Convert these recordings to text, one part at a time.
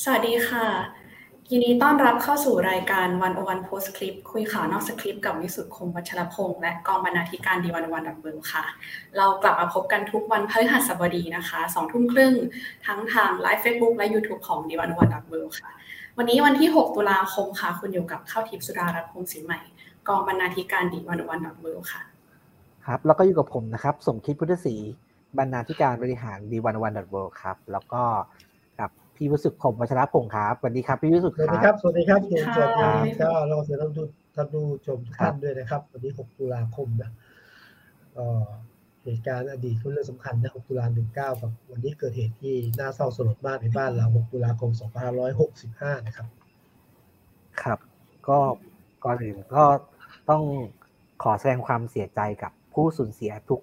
สวัสดีค่ะ ยินดีต้อนรับเข้าสู่รายการวันโอวัน Post-Script คุยข่าวนอกสคริปต์กับวิสุทธิ์คมวัชรพงศ์และกองบรรณาธิการ The101.world ค่ะ เรากลับมาพบกันทุกวันพฤหัสบดีนะคะสองทุ่มครึ่งทั้งทาง Live Facebook และ YouTube ของ The101.world ค่ะ วันนี้วันที่ 6 ตุลาคมค่ะ คุณอยู่กับข้าวทิพย์สุดารัตน์พงศ์ศรีใหม่ กองบรรณาธิการ The101.world ค่ะครับแล้วก็อยู่กับผมนะครับสมคิดพุทธศรีบรรณาธิการบริหาร The101.world ครับแล้วก็ พี่วิสุทธิ์คมวัชรพงศ์ครับสวัสดีครับพี่วิสุทธิ์สวัสดีครับสวัสดีครับคุณสวัสดีก็เราเสียท่านดูท่านดูชมทุกท่านด้วยนะครับ วันนี้ 6 ตุลาคมนะเหตุการณ์อดีตก็เรื่องสำคัญนะ 6 ตุลา19กับวันนี้เกิดเหตุที่น่าเศร้าสลดมากในบ้านเรา 6 ตุลาคม 2565 นะครับ ครับ ก็ก่อนอื่นก็ต้องขอแสดงความเสียใจกับผู้สูญเสียทุก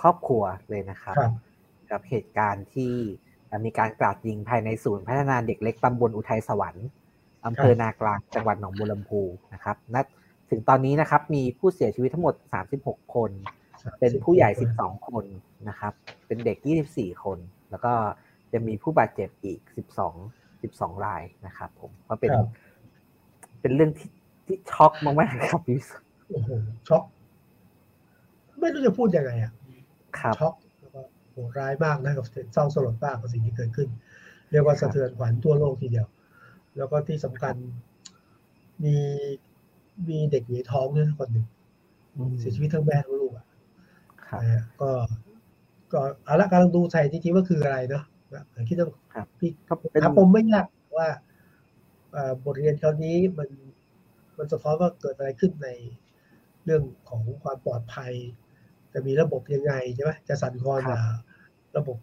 ครอบครัวเลยนะครับ กับเหตุการณ์ที่ มีการกราดยิงภายในศูนย์พัฒนาเด็กเล็กตำบลอุทัยสวรรค์อำเภอนากลางจังหวัดหนองบัวลำพูนะครับนัถึงตอนนี้นะครับ มีผู้เสียชีวิตทั้งหมด 36 คน เป็นผู้ใหญ่ 12 คนนะครับ เป็นเด็ก 24 คน แล้วก็จะมีผู้บาดเจ็บอีก 12 12 รายนะครับผมก็เป็น เป็นเรื่องที่ที่ช็อกมากๆครับพี่โอ้โหช็อก ไม่รู้จะพูดยังไงอะครับช็อกแล้วก็โห ดร้ายมากนะกับเศร้าสลดมากกับสิ่งที่เกิดขึ้น เรียกว่าสะเทือนขวัญทั่วโลกทีเดียว แล้วก็ที่สำคัญมีมีเด็กอยู่ในท้องเนี่ยคนหนึ่งเสียชีวิตทั้งแม่ทั้งลูกอะก็ก็เอาละการดูใส่จริงๆว่าคืออะไรเนาะคิดว่าพี่ครับผมไม่ยากว่าบทเรียนคราวนี้มันมันสะท้อนว่าเกิดอะไรขึ้นในเรื่องของความปลอดภัย จะมีระบบยังไงใช่ไหมจะสั่นคลอน ระบบ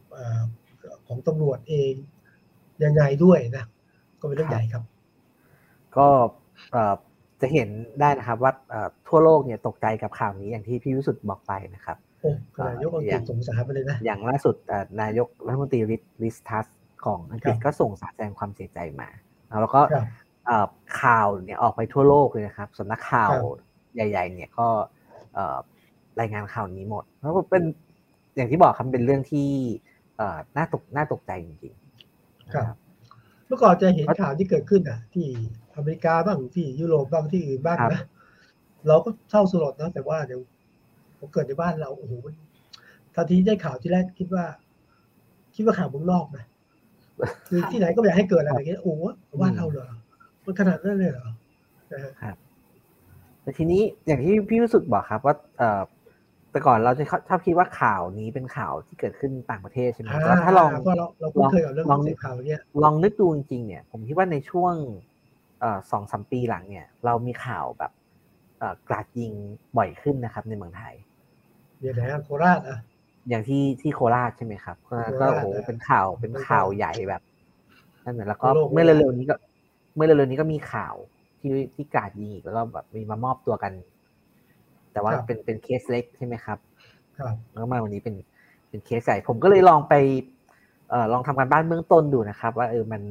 ของตำรวจเองยังไงด้วยนะ ก็เป็นเรื่องใหญ่ครับ ก็จะเห็นได้นะครับว่าทั่วโลกเนี่ยตกใจกับข่าวนี้อย่างที่พี่วิสุทธ์บอกไปนะครับนายกอังกฤษสงสารไปเลยนะอย่างล่าสุดนายกรัฐมนตรีริสทัสของอังกฤษก็ส่งสารแสดงความเสียใจมาแล้วก็ข่าวเนี่ยออกไปทั่วโลกเลยนะครับสำนักข่าวใหญ่ ๆ เนี่ยก็รายงานข่าวนี้หมดเพราะเป็น อย่างที่บอกครับเป็นเรื่องที่น่าตกน่าตกใจจริงๆครับ เมื่อก่อนจะเห็นข่าวที่เกิดขึ้นอะ ที่อเมริกาบ้างที่ยุโรปบ้างที่อื่นบ้างนะเราก็เศร้าสลดนะแต่ว่าเดี๋ยวพอเกิดในบ้านเราโอ้โหทันทีได้ข่าวที่แรกคิดว่า คิดว่าข่าวเมืองนอกนะคือที่ไหนก็ไม่อยากให้เกิดอะไรอย่างเงี้ยโอ้บ้านเราเหรอมันขนาดนั้นเลยเหรอครับแต่ทีนี้อย่างที่พี่วิสุทธ์บอกครับว่าเออ แต่ก่อนเราจะชอบคิดว่าข่าวนี้เป็นข่าวที่เกิดขึ้นต่างประเทศใช่ไหมแต่ถ้าลองลองลองข่าวเนี้ยลองนึกดูจริงๆเนี่ย ผมคิดว่าในช่วงสองสามปีหลังเนี่ย เรามีข่าวแบบกราดยิงบ่อยขึ้นนะครับ ในเมืองไทยอย่างไหนโคราชอะอย่างที่ที่โคราชใช่ไหมครับก็โอ้โหเป็นข่าวเป็นข่าวใหญ่แบบนั่นแหละแล้วก็เมื่อเร็วๆนี้ก็ เมื่อเร็วๆนี้ก็มีข่าวที่ที่กาดยิงอีกแล้วก็แบบมีมามอบตัวกัน แต่ว่าเป็นเป็นเคสเล็กใช่ไหมครับครับแล้วมาวันนี้เป็นเป็นเคสใหญ่ผมก็เลยลองไปเอ่อลองทำการบ้านเบื้องต้นดูนะครับ ว่าเออมัน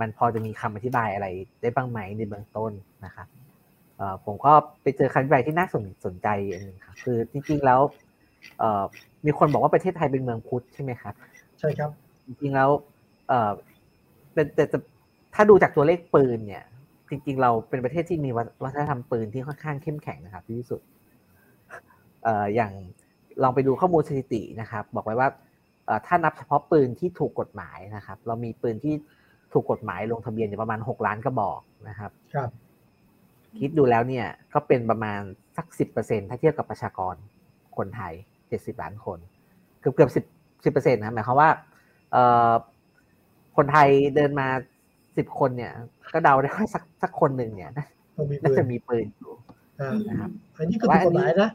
มันพอจะมีคำอธิบายอะไรได้บ้างไหมในเบื้องต้นนะครับเอ่อผมก็ไปเจอคำอธิบายที่น่าสนสนใจอันนึงครับคือจริงๆแล้วเอ่อมีคนบอกว่าประเทศไทยเป็นเมืองพุทธใช่ไหมครับใช่ครับ จริงๆแล้วเอ่อเป็นแต่ถ้าดูจากตัวเลขปืนเนี่ย จริง ๆ เราเป็นประเทศที่มีวัฒนธรรมปืนที่ค่อนข้างเข้มแข็งนะครับที่สุดเอ่ออย่างลองไปดูข้อมูลสถิตินะครับ บอกไว้ว่าถ้านับเฉพาะปืนที่ถูกกฎหมายนะครับ เรามีปืนที่ถูกกฎหมายลงทะเบียนอยู่ประมาณหกล้านกระบอกนะครับ ครับ คิดดูแล้วเนี่ยก็เป็นประมาณสักสิบเปอร์เซ็นถ้าเทียบกับประชากรคนไทยเจ็ดสิบล้านคน เกือบเกือบสิบสิบเปอร์เซ็นต์นะหมายความว่าเอ่อคนไทยเดินมา สิบคนเนี่ย ก็เดาได้ว่าสักสักคนหนึ่งเนี่ยน่าจะมีปืนอยู่นะครับอันนี้ก็ถูกกฎหมายนะ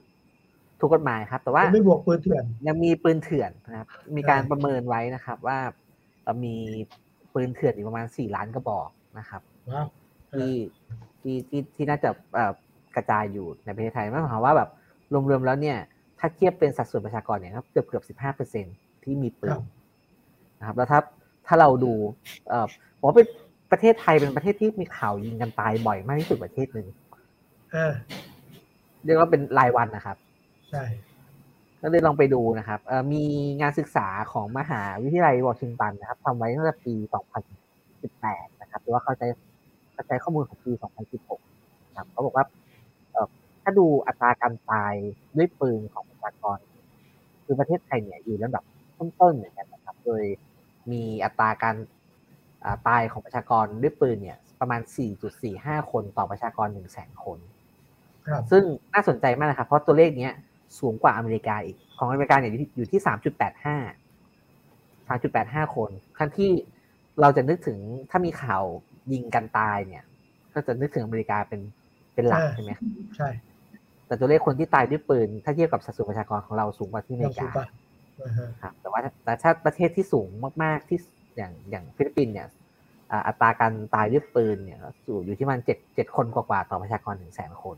ถูกกฎหมายครับ แต่ว่าไม่บวกปืนเถื่อน ยังมีปืนเถื่อนนะครับ มีการประเมินไว้นะครับ ว่ามีปืนเถื่อนอยู่ประมาณสี่ล้านกระบอกนะครับที่ที่ที่ที่น่าจะกระจายอยู่ในประเทศไทยไม่หมายความว่าแบบรวมๆแล้วเนี่ย ถ้าเทียบเป็นสัดส่วนประชากรเนี่ยเกือบเกือบสิบห้าเปอร์เซ็นที่มีปืนนะครับ แล้วถ้าถ้าเราดูเอ่อผมเป็น ประเทศไทยเป็นประเทศที่มีข่าวยิงกันตายบ่อยมากที่สุดประเทศหนึ่งเรียกว่าเป็นรายวันนะครับ ใช่ก็เลยลองไปดูนะครับมีงานศึกษาของมหาวิทยาลัยวอชิงตันนะครับทำไว้ตั้งแต่ปี 2018 นะครับหรือว่าเขาใช้เขาใช้ข้อมูลของปี 2016ครับเขาบอกว่าถ้าดูอัตราการตายด้วยปืนของประชากร คือประเทศไทยเนี่ยอยู่ลำดับต้นๆเหมือนกันนะครับ โดยมีอัตราการ ตายของประชากรด้วยปืนเนี่ยประมาณ 4.45 คนต่อประชากร 1 0 0 0 0แสนคน ซึ่งน่าสนใจมากนะครับ เพราะตัวเลขนี้สูงกว่าอเมริกาอีก ของอเมริกาเนี่ยอยู่ที่ 3.85 3.85 คนขั้นที่เราจะนึกถึงถ้ามีข่าวยิงกันตายเนี่ย ก็จะนึกถึงอเมริกาเป็นเป็นหลักใช่ไหมใช่ แต่ตัวเลขคนที่ตายด้วยปืน ถ้าเทียบกับสัดส่วนประชากรของเราสูงกว่าที่อเมริกาครับแต่ว่าแต่ถ้าประเทศที่สูงมากๆที่ อย่างอย่างฟิลิปปินส์เนี่ยอัตราการตายด้วยปืนเนี่ยสูงอยู่ที่มันเจ็ดเจ็ดคนกว่าต่อประชากรถึงแสนคน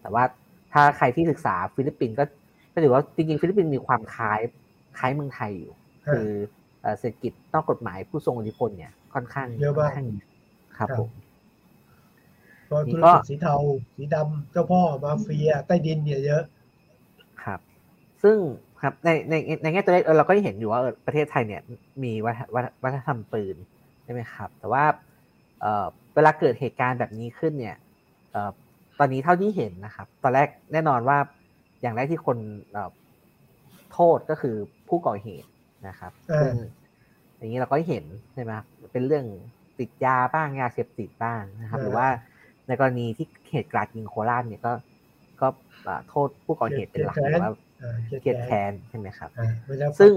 แต่ว่าถ้าใครที่ศึกษาฟิลิปปินส์ก็ก็ถือว่าจริงๆฟิลิปปินส์มีความคล้ายคล้ายเมืองไทยอยู่ คือเศรษฐกิจนอกกฎหมายผู้ทรงอิทธิพลเนี่ยค่อนข้างเยอะมากครับผมก็ธุรกิจสีเทาสีดำเจ้าพ่อมาเฟียใต้ดินเนี่ยเยอะ ครับ ซึ่ง ครับในในในแง่ตัวเลขเราก็เห็นอยู่ว่าประเทศไทยเนี่ยมีวัฒนธรรมปืนใช่ไหมครับ แต่ว่าเวลาเกิดเหตุการณ์แบบนี้ขึ้นเนี่ยตอนนี้เท่าที่เห็นนะครับ ตอนแรกแน่นอนว่าอย่างแรกที่คนโทษก็คือผู้ก่อเหตุนะครับซึ่งอย่างนี้เราก็เห็นใช่ไหมเป็นเรื่องติดยาบ้างยาเสพติดบ้างนะครับ หรือว่าในกรณีที่เหตุกราดยิงโคราชเนี่ยก็ก็โทษผู้ก่อเหตุเป็นหลักหรือว่า เกียดแค้นใช่ไหมครับซึ่ง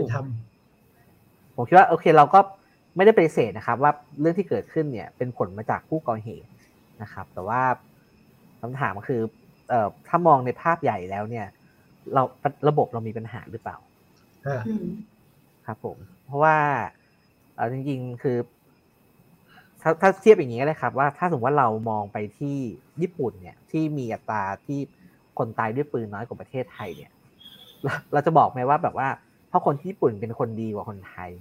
ผมคิดว่าโอเคเราก็ไม่ได้ปฏิเสธนะครับ ว่าเรื่องที่เกิดขึ้นเนี่ย เป็นผลมาจากผู้ก่อเหตุนะครับ แต่ว่าคำถามก็คือเอ่อถ้ามองในภาพใหญ่แล้วเนี่ย เราระบบเรามีปัญหาหรือเปล่าครับผม เพราะว่าเออจริงๆคือ ถ้าถ้าเทียบอย่างนี้ก็ได้ครับ ว่าถ้าสมมติว่าเรามองไปที่ญี่ปุ่นเนี่ย ที่มีอัตราที่คนตายด้วยปืนน้อยกว่าประเทศไทยเนี่ย เราจะบอกไหมว่าแบบว่า เพราะคนที่ญี่ปุ่นเป็นคนดีกว่าคนไทย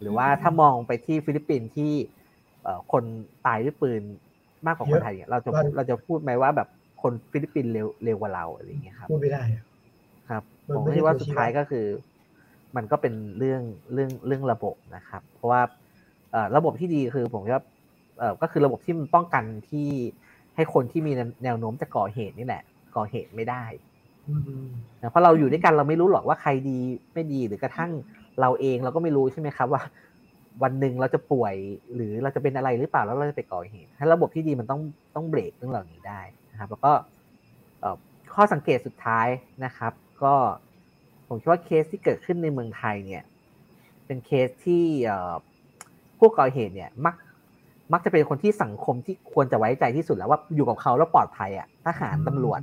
หรือว่าถ้ามองไปที่ฟิลิปปินส์ที่คนตายด้วยปืนมากกว่าคนไทยเนี่ยเราจะเราจะพูดไหมว่าแบบคนฟิลิปปินส์เร็วเร็วกว่าเราอะไรอย่างเงี้ยครับพูดไม่ได้ครับผมคิดว่าสุดท้ายก็คือ มันก็เป็นเรื่องเรื่องเรื่องระบบนะครับ เพราะว่าระบบที่ดีคือผมว่าก็คือระบบที่มันป้องกันที่ให้คนที่มีแนวโน้มจะก่อเหตุนี่แหละ ก่อเหตุไม่ได้ เพราะเราอยู่ด้วยกันเราไม่รู้หรอกว่าใครดีไม่ดีหรือกระทั่งเราเองเราก็ไม่รู้ใช่ไหมครับว่า วันหนึ่งเราจะป่วยหรือเราจะเป็นอะไรหรือเปล่าแล้วเราจะไปก่อเหตุถ้าระบบที่ดีมันต้องต้องเบรกเรื่องเหล่านี้ได้นะครับ แล้วก็ข้อสังเกตสุดท้ายนะครับ ก็ผมคิดว่าเคสที่เกิดขึ้นในเมืองไทยเนี่ย เป็นเคสที่ผู้ก่อเหตุเนี่ยมักมักจะเป็นคนที่สังคมที่ควรจะไว้ใจที่สุดแล้วว่าอยู่กับเขาแล้วปลอดภัยอะทหารตำรวจ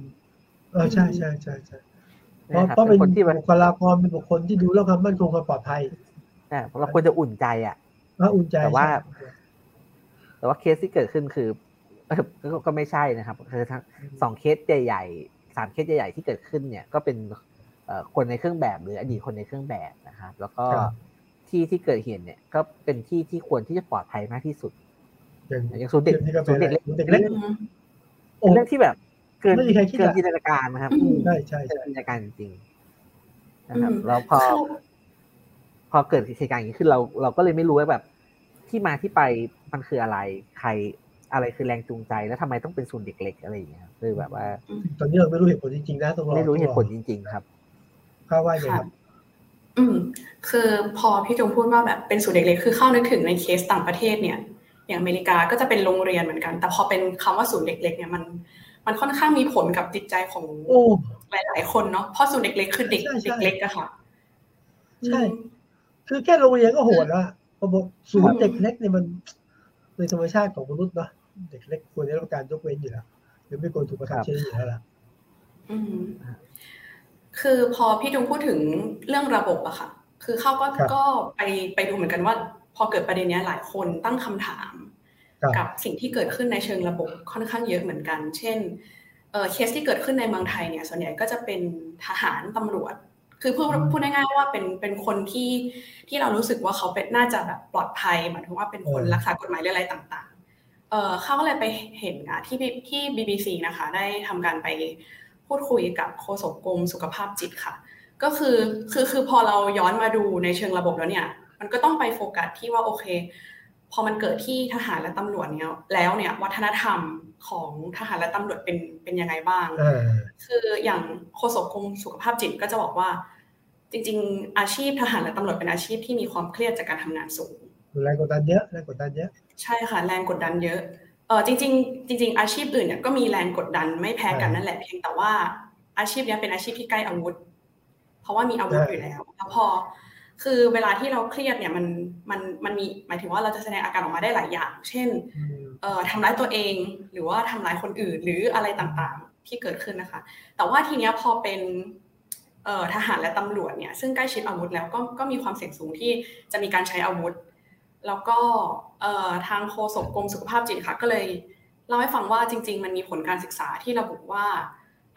เออใช่ใช่ใช่ใช่เพราะเพราะเป็นบุคลากรเป็นบุคคลที่ดูเรื่องความมั่นคงความปลอดภัยอ่าเราควรจะอุ่นใจอะอุ่นใจแต่ว่า แต่ว่าเคสที่เกิดขึ้นคือก็ไม่ใช่นะครับคือทั้งสองเคสใหญ่ๆสามเคสใหญ่ๆที่เกิดขึ้นเนี่ยก็เป็นคนในเครื่องแบบหรืออดีตคนในเครื่องแบบนะครับ แล้วก็ที่ที่เกิดเหตุเนี่ย ก็เป็นที่ที่ควรที่จะปลอดภัยมากที่สุดอย่างศูนย์เด็กศูนย์เด็กเล็กเล็กเรื่องที่แบบ เกินเกินจินตนาการนะครับใช่ใช่จินตนาการจริงนะครับแล้วพอ พอเกิดเหตุการณ์อย่างนี้ขึ้นเรา เราก็เลยไม่รู้ว่าแบบ ที่มาที่ไปมันคืออะไร ใครอะไรคือแรงจูงใจแล้วทำไมต้องเป็นศูนย์เด็กเล็กอะไรอย่างเงี้ยคือแบบว่า ตอนนี้เราไม่รู้เหตุผลจริงๆนะต้องรอไม่รู้เหตุผลจริง ๆ ครับข้าว่าไงครับอืม คือพอพี่จงพูดว่าแบบเป็นศูนย์เด็กเล็กคือเข้านึกถึงในเคสต่างประเทศเนี่ย อย่างอเมริกาก็จะเป็นโรงเรียนเหมือนกัน แต่พอเป็นคำว่าศูนย์เด็กเล็กเนี่ยมัน มันค่อนข้างมีผลกับจิตใจของหลาย ๆ คนเนาะเพราะส่วนเด็กๆคือเด็กเด็กเล็กอะค่ะ ใช่ คือแค่โรงเรียนก็โหดแล้วพอบอกศูนย์เด็กเล็กเนี่ยมันในธรรมชาติของมนุษย์เนาะเด็กเล็กควรได้รับการยกเว้นอยู่แล้วหรือไม่ควรถูกกระทำเช่นนี้แล้วล่ะคือพอพี่ดุงพูดถึงเรื่องระบบอะค่ะ คือเขาก็ก็ไปไปดูเหมือนกันว่า พอเกิดประเด็นนี้หลายคนตั้งคำถาม กับสิ่งที่เกิดขึ้นในเชิงระบบค่อนข้างเยอะเหมือนกัน เช่นเคสที่เกิดขึ้นในเมืองไทยเนี่ยส่วนใหญ่ก็จะเป็นทหารตำรวจ คือพูดพูดง่ายๆว่าเป็นเป็นคนที่ที่เรารู้สึกว่าเขาเป็นน่าจะแบบปลอดภัยหมายถึงว่าเป็นคนรักษากฎหมายอะไรต่างๆเออเขาก็เลยไปเห็นอะที่ที่ BBC นะคะ ได้ทำการไปพูดคุยกับโฆษกกรมสุขภาพจิตค่ะ ก็คือคือคือพอเราย้อนมาดูในเชิงระบบแล้วเนี่ย มันมันก็ต้องไปโฟกัสที่ว่าโอเค พอมันเกิดที่ทหารและตำรวจเนี่ยแล้วเนี่ยวัฒนธรรมของทหารและตำรวจเป็นเป็นยังไงบ้าง คืออย่างโฆษกกรมสุขภาพจิตก็จะบอกว่า จริง ๆ อาชีพทหารและตำรวจเป็นอาชีพที่มีความเครียดจากการทำงานสูงแรงกดดันเยอะแรงกดดันเยอะใช่ค่ะแรงกดดันเยอะเออจริง ๆ จริง ๆ อาชีพอื่นเนี่ยก็มีแรงกดดันไม่แพ้กันนั่นแหละเพียงแต่ว่าอาชีพนี้เป็นอาชีพที่ใกล้อาวุธ เพราะว่ามีอาวุธอยู่แล้วแล้วพอ คือเวลาที่เราเครียดเนี่ยมันมันมันมีหมายถึงว่าเราจะแสดงอาการออกมาได้หลายอย่าง เช่นเอ่อทำร้ายตัวเองหรือว่าทำร้ายคนอื่นหรืออะไรต่างๆที่เกิดขึ้นนะคะ แต่ว่าทีเนี้ยพอเป็นเอ่อทหารและตำรวจเนี่ยซึ่งใกล้ชิดอาวุธแล้วก็ก็มีความเสี่ยงสูงที่จะมีการใช้อาวุธ แล้วก็เอ่อทางโฆษกกรมสุขภาพจิตค่ะก็เลยเล่าให้ฟังว่าจริง ๆ มันมีผลการศึกษาที่ระบุว่า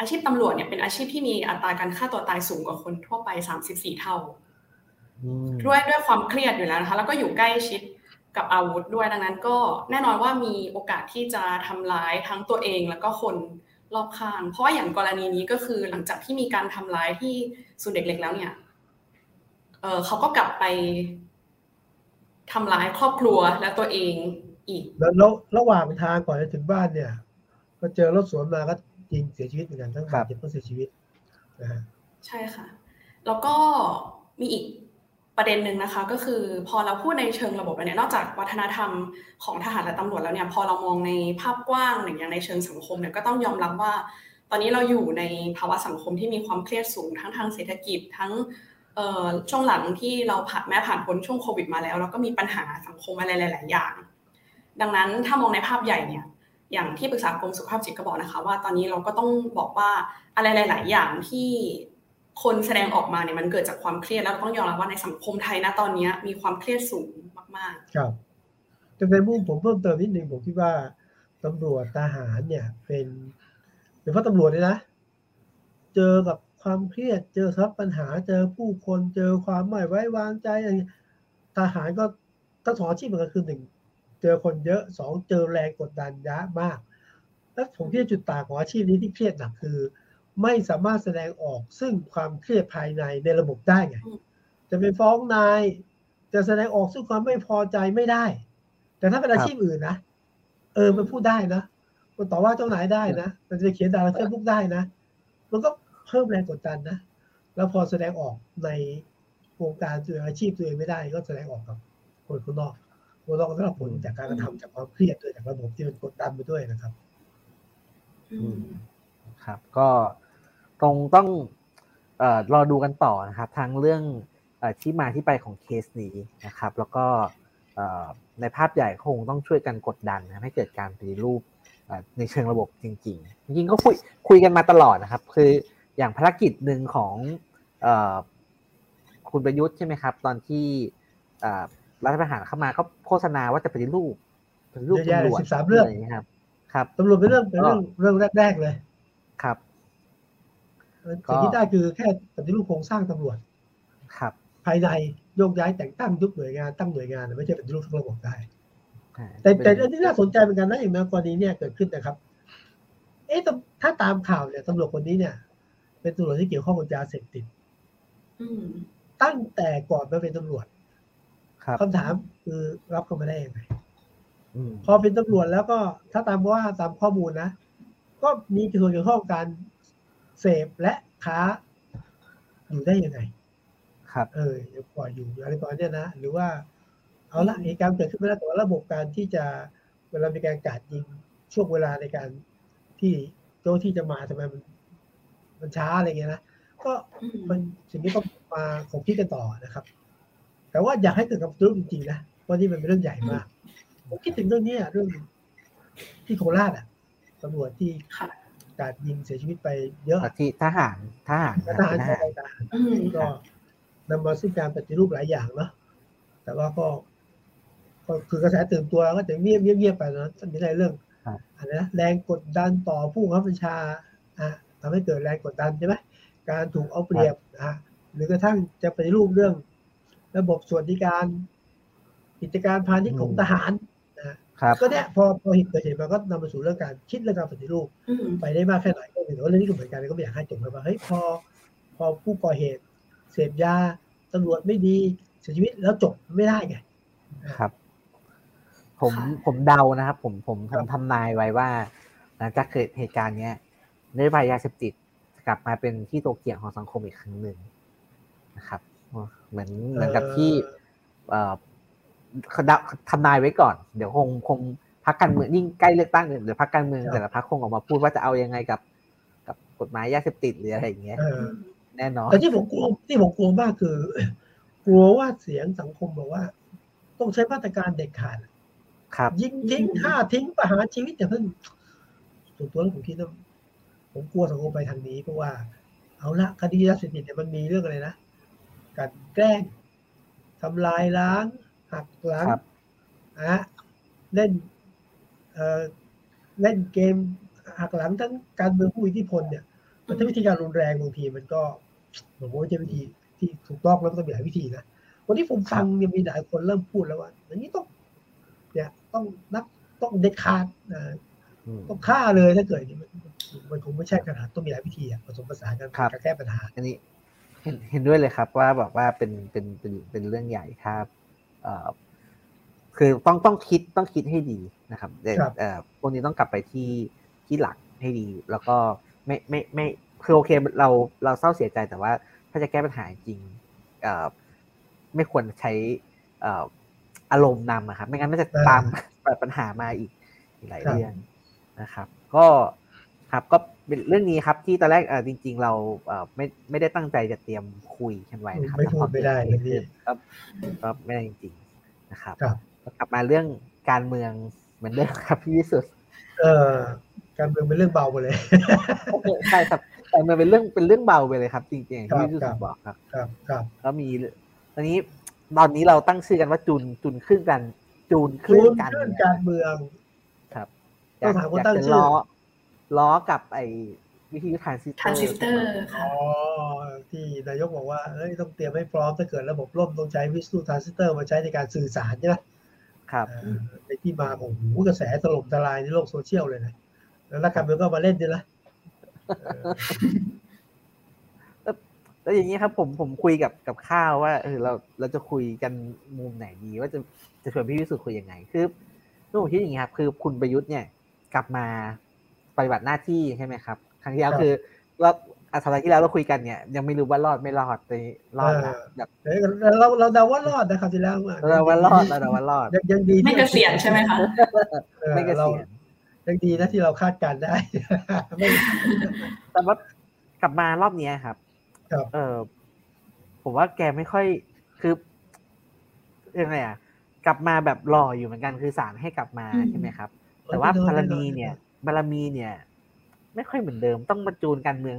อาชีพตำรวจเนี่ยเป็นอาชีพที่มีอัตราการฆ่าตัวตายสูงกว่าคนทั่วไปสามสิบสี่เท่า ด้วยด้วยความเครียดอยู่แล้วนะคะ แล้วก็อยู่ใกล้ชิดกับอาวุธด้วยดังนั้น ก็แน่นอนว่ามีโอกาสที่จะทำร้ายทั้งตัวเองแล้วก็คนรอบข้าง เพราะอย่างกรณีนี้ก็คือหลังจากที่มีการทำร้ายที่ศูนย์เด็กเล็กแล้วเนี่ยเออเขาก็กลับไปทำร้ายครอบครัวและตัวเองอีก แล้วระหว่างทางก่อนจะถึงบ้านเนี่ย ก็เจอรถสวนมาก็ยิงเสียชีวิตเหมือนกันทั้งบาดเจ็บทั้งเสียชีวิตนะฮะใช่ค่ะ แล้วก็มีอีก ประเด็นหนึ่งนะคะก็คือพอเราพูดในเชิงระบบแล้วเนี่ยนอกจากวัฒนธรรมของทหารและตำรวจแล้วเนี่ยพอเรามองในภาพกว้างอย่างในเชิงสังคมเนี่ยก็ต้องยอมรับว่า ตอนนี้เราอยู่ในภาวะสังคมที่มีความเครียดสูงทั้งทางเศรษฐกิจทั้งช่วงหลังที่เราผ่านแม้ผ่านพ้นช่วงโควิดมาแล้วแล้วก็มีปัญหาสังคมอะไรหลาย ๆ อย่าง ดังนั้นถ้ามองในภาพใหญ่เนี่ยอย่างที่ปรึกษากรมสุขภาพจิตก็บอกนะคะ ว่าตอนนี้เราก็ต้องบอกว่าอะไรหลาย ๆ อย่างที่ คนแสดงออกมาเนี่ยมันเกิดจากความเครียดแล้วต้องยอมรับว่าในสังคมไทยนะตอนนี้มีความเครียดสูงมาก ๆ ครับแต่ในมุมผมเพิ่มเติมนิดนึงผมคิดว่าตำรวจทหารเนี่ย เป็นเป็นเพาะตำรวจเลยนะ เจอกับความเครียด เจอครับปัญหาเจอผู้คนเจอความไม่ไว้วางใจอะไรทหารก็ต้องถอนชีพเหมือนกันคือหนึ่งเจอคนเยอะสองเจอแรงกดดันยะมาก และผมที่จุดต่างของอาชีพนี้ที่เครียดหนักคือ ไม่สามารถแสดงออกซึ่งความเครียดภายในในระบบได้ไง จะไปฟ้องนาย จะแสดงออกซึ่งความไม่พอใจไม่ได้ แต่ถ้าเป็นอาชีพอื่นนะ เออมันพูดได้นะมันต่อว่าเจ้านายได้นะมันจะเขียนด่าเฟซบุ๊กได้นะ มันก็เพิ่มแรงกดดันนะ แล้วพอแสดงออกในวงการตัวอาชีพตัวเองไม่ได้ ก็แสดงออกกับคนข้างนอกก็ต้องได้รับผลจากการกระทำจากความเครียดด้วยจากระบบที่มันกดดันไปด้วยนะครับครับก็ ตรงต้องเอ่อรอดูกันต่อนะครับทั้งเรื่องที่มาที่ไปของเคสนี้นะครับ แล้วก็ในภาพใหญ่คงต้องช่วยกันกดดันนะให้เกิดการปฏิรูปในเชิงระบบจริง ๆ จริงๆก็คุยคุยกันมาตลอดนะครับ คืออย่างภารกิจหนึ่งของคุณประยุทธ์ใช่ไหมครับ ตอนที่รัฐประหารเข้ามาก็โฆษณาว่าจะปฏิรูปปฏิรูปตำรวจสิบสามเรื่องครับ ครับตำรวจเป็นเรื่องเป็นเรื่องเรื่องแรกๆเลย ครับ สิ่งที่ได้คือแค่ปฏิรูปโครงสร้างตำรวจ ครับ ภายในโยกย้ายแต่งตั้งยุบหน่วยงานตั้งหน่วยงานไม่ใช่ปฏิรูปทั้งระบบได้ แต่แต่เรื่องที่น่าสนใจเหมือนกันนะอย่างในกรณีเนี่ยเกิดขึ้นนะครับ เอ๊ะถ้าตามข่าวเนี่ยตำรวจคนนี้เนี่ย เป็นตำรวจที่เกี่ยวข้องกับยาเสพติดตั้งแต่ก่อนมาเป็นตำรวจคำถามคือรับเข้ามาได้ยังไงพอเป็นตำรวจแล้วก็ถ้าตามว่าตามข้อมูลนะก็มีส่วนเกี่ยวข้องการ เสพและค้า อยู่ได้ยังไง ครับ เออปล่อยอยู่อะไรประมาณนี้นะหรือว่าเอาละเหตุการณ์เกิดขึ้นไม่ได้แต่ว่าระบบการที่จะเวลามีการกาดยิงช่วงเวลาในการที่โจ้ที่จะมาทำไมมันมันช้าอะไรเงี้ยนะก็มันสิ่งนี้ต้องมาขบคิดกันต่อนะครับ แต่ว่าอยากให้เกิดกับรูปจริงๆนะว่านี่มันเป็นเรื่องใหญ่มากผมคิดถึงเรื่องนี้เรื่องที่โคราชอะตำรวจที่ การยิงเสียชีวิตไปเยอะที่ทหารทหารทหารทหารก็นำมาซึ่งการปฏิรูปหลายอย่างเนาะแต่ว่าก็ก็คือกระแสตื่นตัวก็จะเงียบเงียบไปนะไม่ใช่เรื่องอะไรนะแรงกดดันต่อผู้ขับบัญชาอะทำให้เกิดแรงกดดันใช่ไหมการถูกเอาเปรียบอะหรือกระทั่งจะปฏิรูปเรื่อง ระบบสวัสดิการกิจการพาณิชย์ของทหารนะ ก็เนี่ยพอพอเห็นเกิดเหตุมาก็นำมาสู่เรื่องการคิดเรื่องการปฏิรูปไปได้มากแค่ไหนก็ไม่รู้เรื่องนี้ก็เหมือนกันก็ไม่อยากให้จบไปว่าเฮ้ยพอ พอผู้ก่อเหตุ เสพยาตำรวจไม่ดีเสียชีวิตแล้วจบไม่ได้ไงครับ ผมผมเดานะครับ ผมผมผมทำนายไว้ว่าหลังจากเกิดเหตุการณ์เนี้ยนโยบายยาเสพติดกลับมาเป็นที่โตเกียงของสังคมอีกครั้งหนึ่งนะครับเหมือนเหมือนกับที่เอ่อ ทำนายไว้ก่อน เดี๋ยวคงคงพักการเมืองยิ่งใกล้เลือกตั้งเดี๋ยวพักการเมืองแต่ละพักคงออกมาพูดว่าจะเอายังไงกับ กับกฎหมายยาเสพติดหรืออะไรอย่างเงี้ยแน่นอนแต่ที่ผมกลัวที่ผมกลัวมากคือ กลัวว่าเสียงสังคมบอกว่า ต้องใช้มาตรการเด็ดขาดครับยิงทิ้งฆ่าทิ้งประหารชีวิตอย่าเพิ่งส่วนตัวแล้วผมคิดว่าผมกลัวสังคมไปทางนี้เพราะว่า เอาละคดียาเสพติดเนี่ยมันมีเรื่องอะไรนะการแกล้งทำลายล้าง หักหลังอะเล่นเออเล่นเกมหักหลังทั้งการเมืองผู้อิทธิพลเนี่ยมันถ้าวิธีการรุนแรงบางทีมันก็ผมว่าจะวิธีที่ถูกต้องแล้วก็ต้องมีหลายวิธีนะวันนี้ผมฟังเนี่ยมีหลายคนเริ่มพูดแล้วว่าอย่างนี้ต้องเนี่ยต้องนักต้องเด็ดขาดต้องฆ่าเลยถ้าเกิดมันคงไม่ใช่ขนาดต้องมีหลายวิธีผสมผสานกันการแก้ปัญหาอันนี้ เห็นด้วยเลยครับว่าบอกว่าเป็นเป็นเป็นเป็นเรื่องใหญ่ครับเอ่อ คือต้องต้องคิดต้องคิดให้ดีนะครับเอ่อพวกนี้ต้องกลับไปที่ที่หลักให้ดี แล้วก็ไม่ไม่ไม่คือโอเคเราเราเศร้าเสียใจแต่ว่าถ้าจะแก้ปัญหาจริงเอ่อไม่ควรใช้เอ่ออารมณ์นำอะครับ ไม่งั้นมันจะตามปัญหามาอีกหลายเรื่องนะครับ ก็ครับก็ เป็นเรื่องนี้ครับที่ตอนแรกเออจริง ๆ เราเออไม่ไม่ได้ตั้งใจจะเตรียมคุยกันไว้นะครับไม่พูดไม่ได้เลยนี่ก็ก็ไม่ได้จริง ๆ นะครับกลับมาเรื่องการเมืองเหมือนเดิมครับพี่วิสุทธ์เออการเมืองเป็นเรื่องเบาไปเลยใช่ครับการเมืองเป็นเรื่องเป็นเรื่องเบาไปเลยครับ จริงๆที่พี่วิสุทธ์บอกครับ ครับครับแล้วมีตอนนี้ตอนนี้เราตั้งชื่อกันว่าจูนจูนขึ้นกัน จูนขึ้นการการเมืองครับต้องถามคนตั้งชื่อ ล้อกับไอ้วิทยุทรานซิสเตอร์ทรานซิสเตอร์ค่ะอ๋อที่นายกบอกว่าเอ้ยต้องเตรียมให้พร้อมถ้าเกิดระบบล่มต้องใช้วิทยุทรานซิสเตอร์มาใช้ในการสื่อสารใช่ไหมครับในที่มาของหูกระแสถล่มทลายในโลกโซเชียลเลยนะแล้วนักการเมืองก็มาเล่นด้วยละแล้วอย่างนี้ครับผมผมคุยกับกับข้าวว่าเออเราเราจะคุยกันมุมไหนดีว่าจะจะชวนพี่วิสุทธ์คุยยังไงคือผมคิดอย่างนี้ครับคือคุณประยุทธ์เนี่ยกลับมา ปฏิบัติหน้าที่ใช่ไหมครับ ครั้งที่แล้วคือเราอาสัปดาห์ที่แล้วเราคุยกันเนี่ยยังไม่รู้ว่ารอดไม่รอดไปรอดนะแบบเราเราเดาว่ารอดนะครับที่แล้วเราว่ารอดเราเดาว่ารอดยังดีไม่เกษียณใช่ไหมคะไม่เกษียณยังดีนะที่เราคาดการได้แต่ว่ากลับมารอบนี้ครับเออผมว่าแกไม่ค่อยคือยังไงอะ กลับมาแบบรออยู่เหมือนกันคือสารให้กลับมาใช่ไหมครับ แต่ว่าพารณีเนี่ย บารมีเนี่ย ไม่ค่อยเหมือนเดิม ต้องมาจูนการเมือง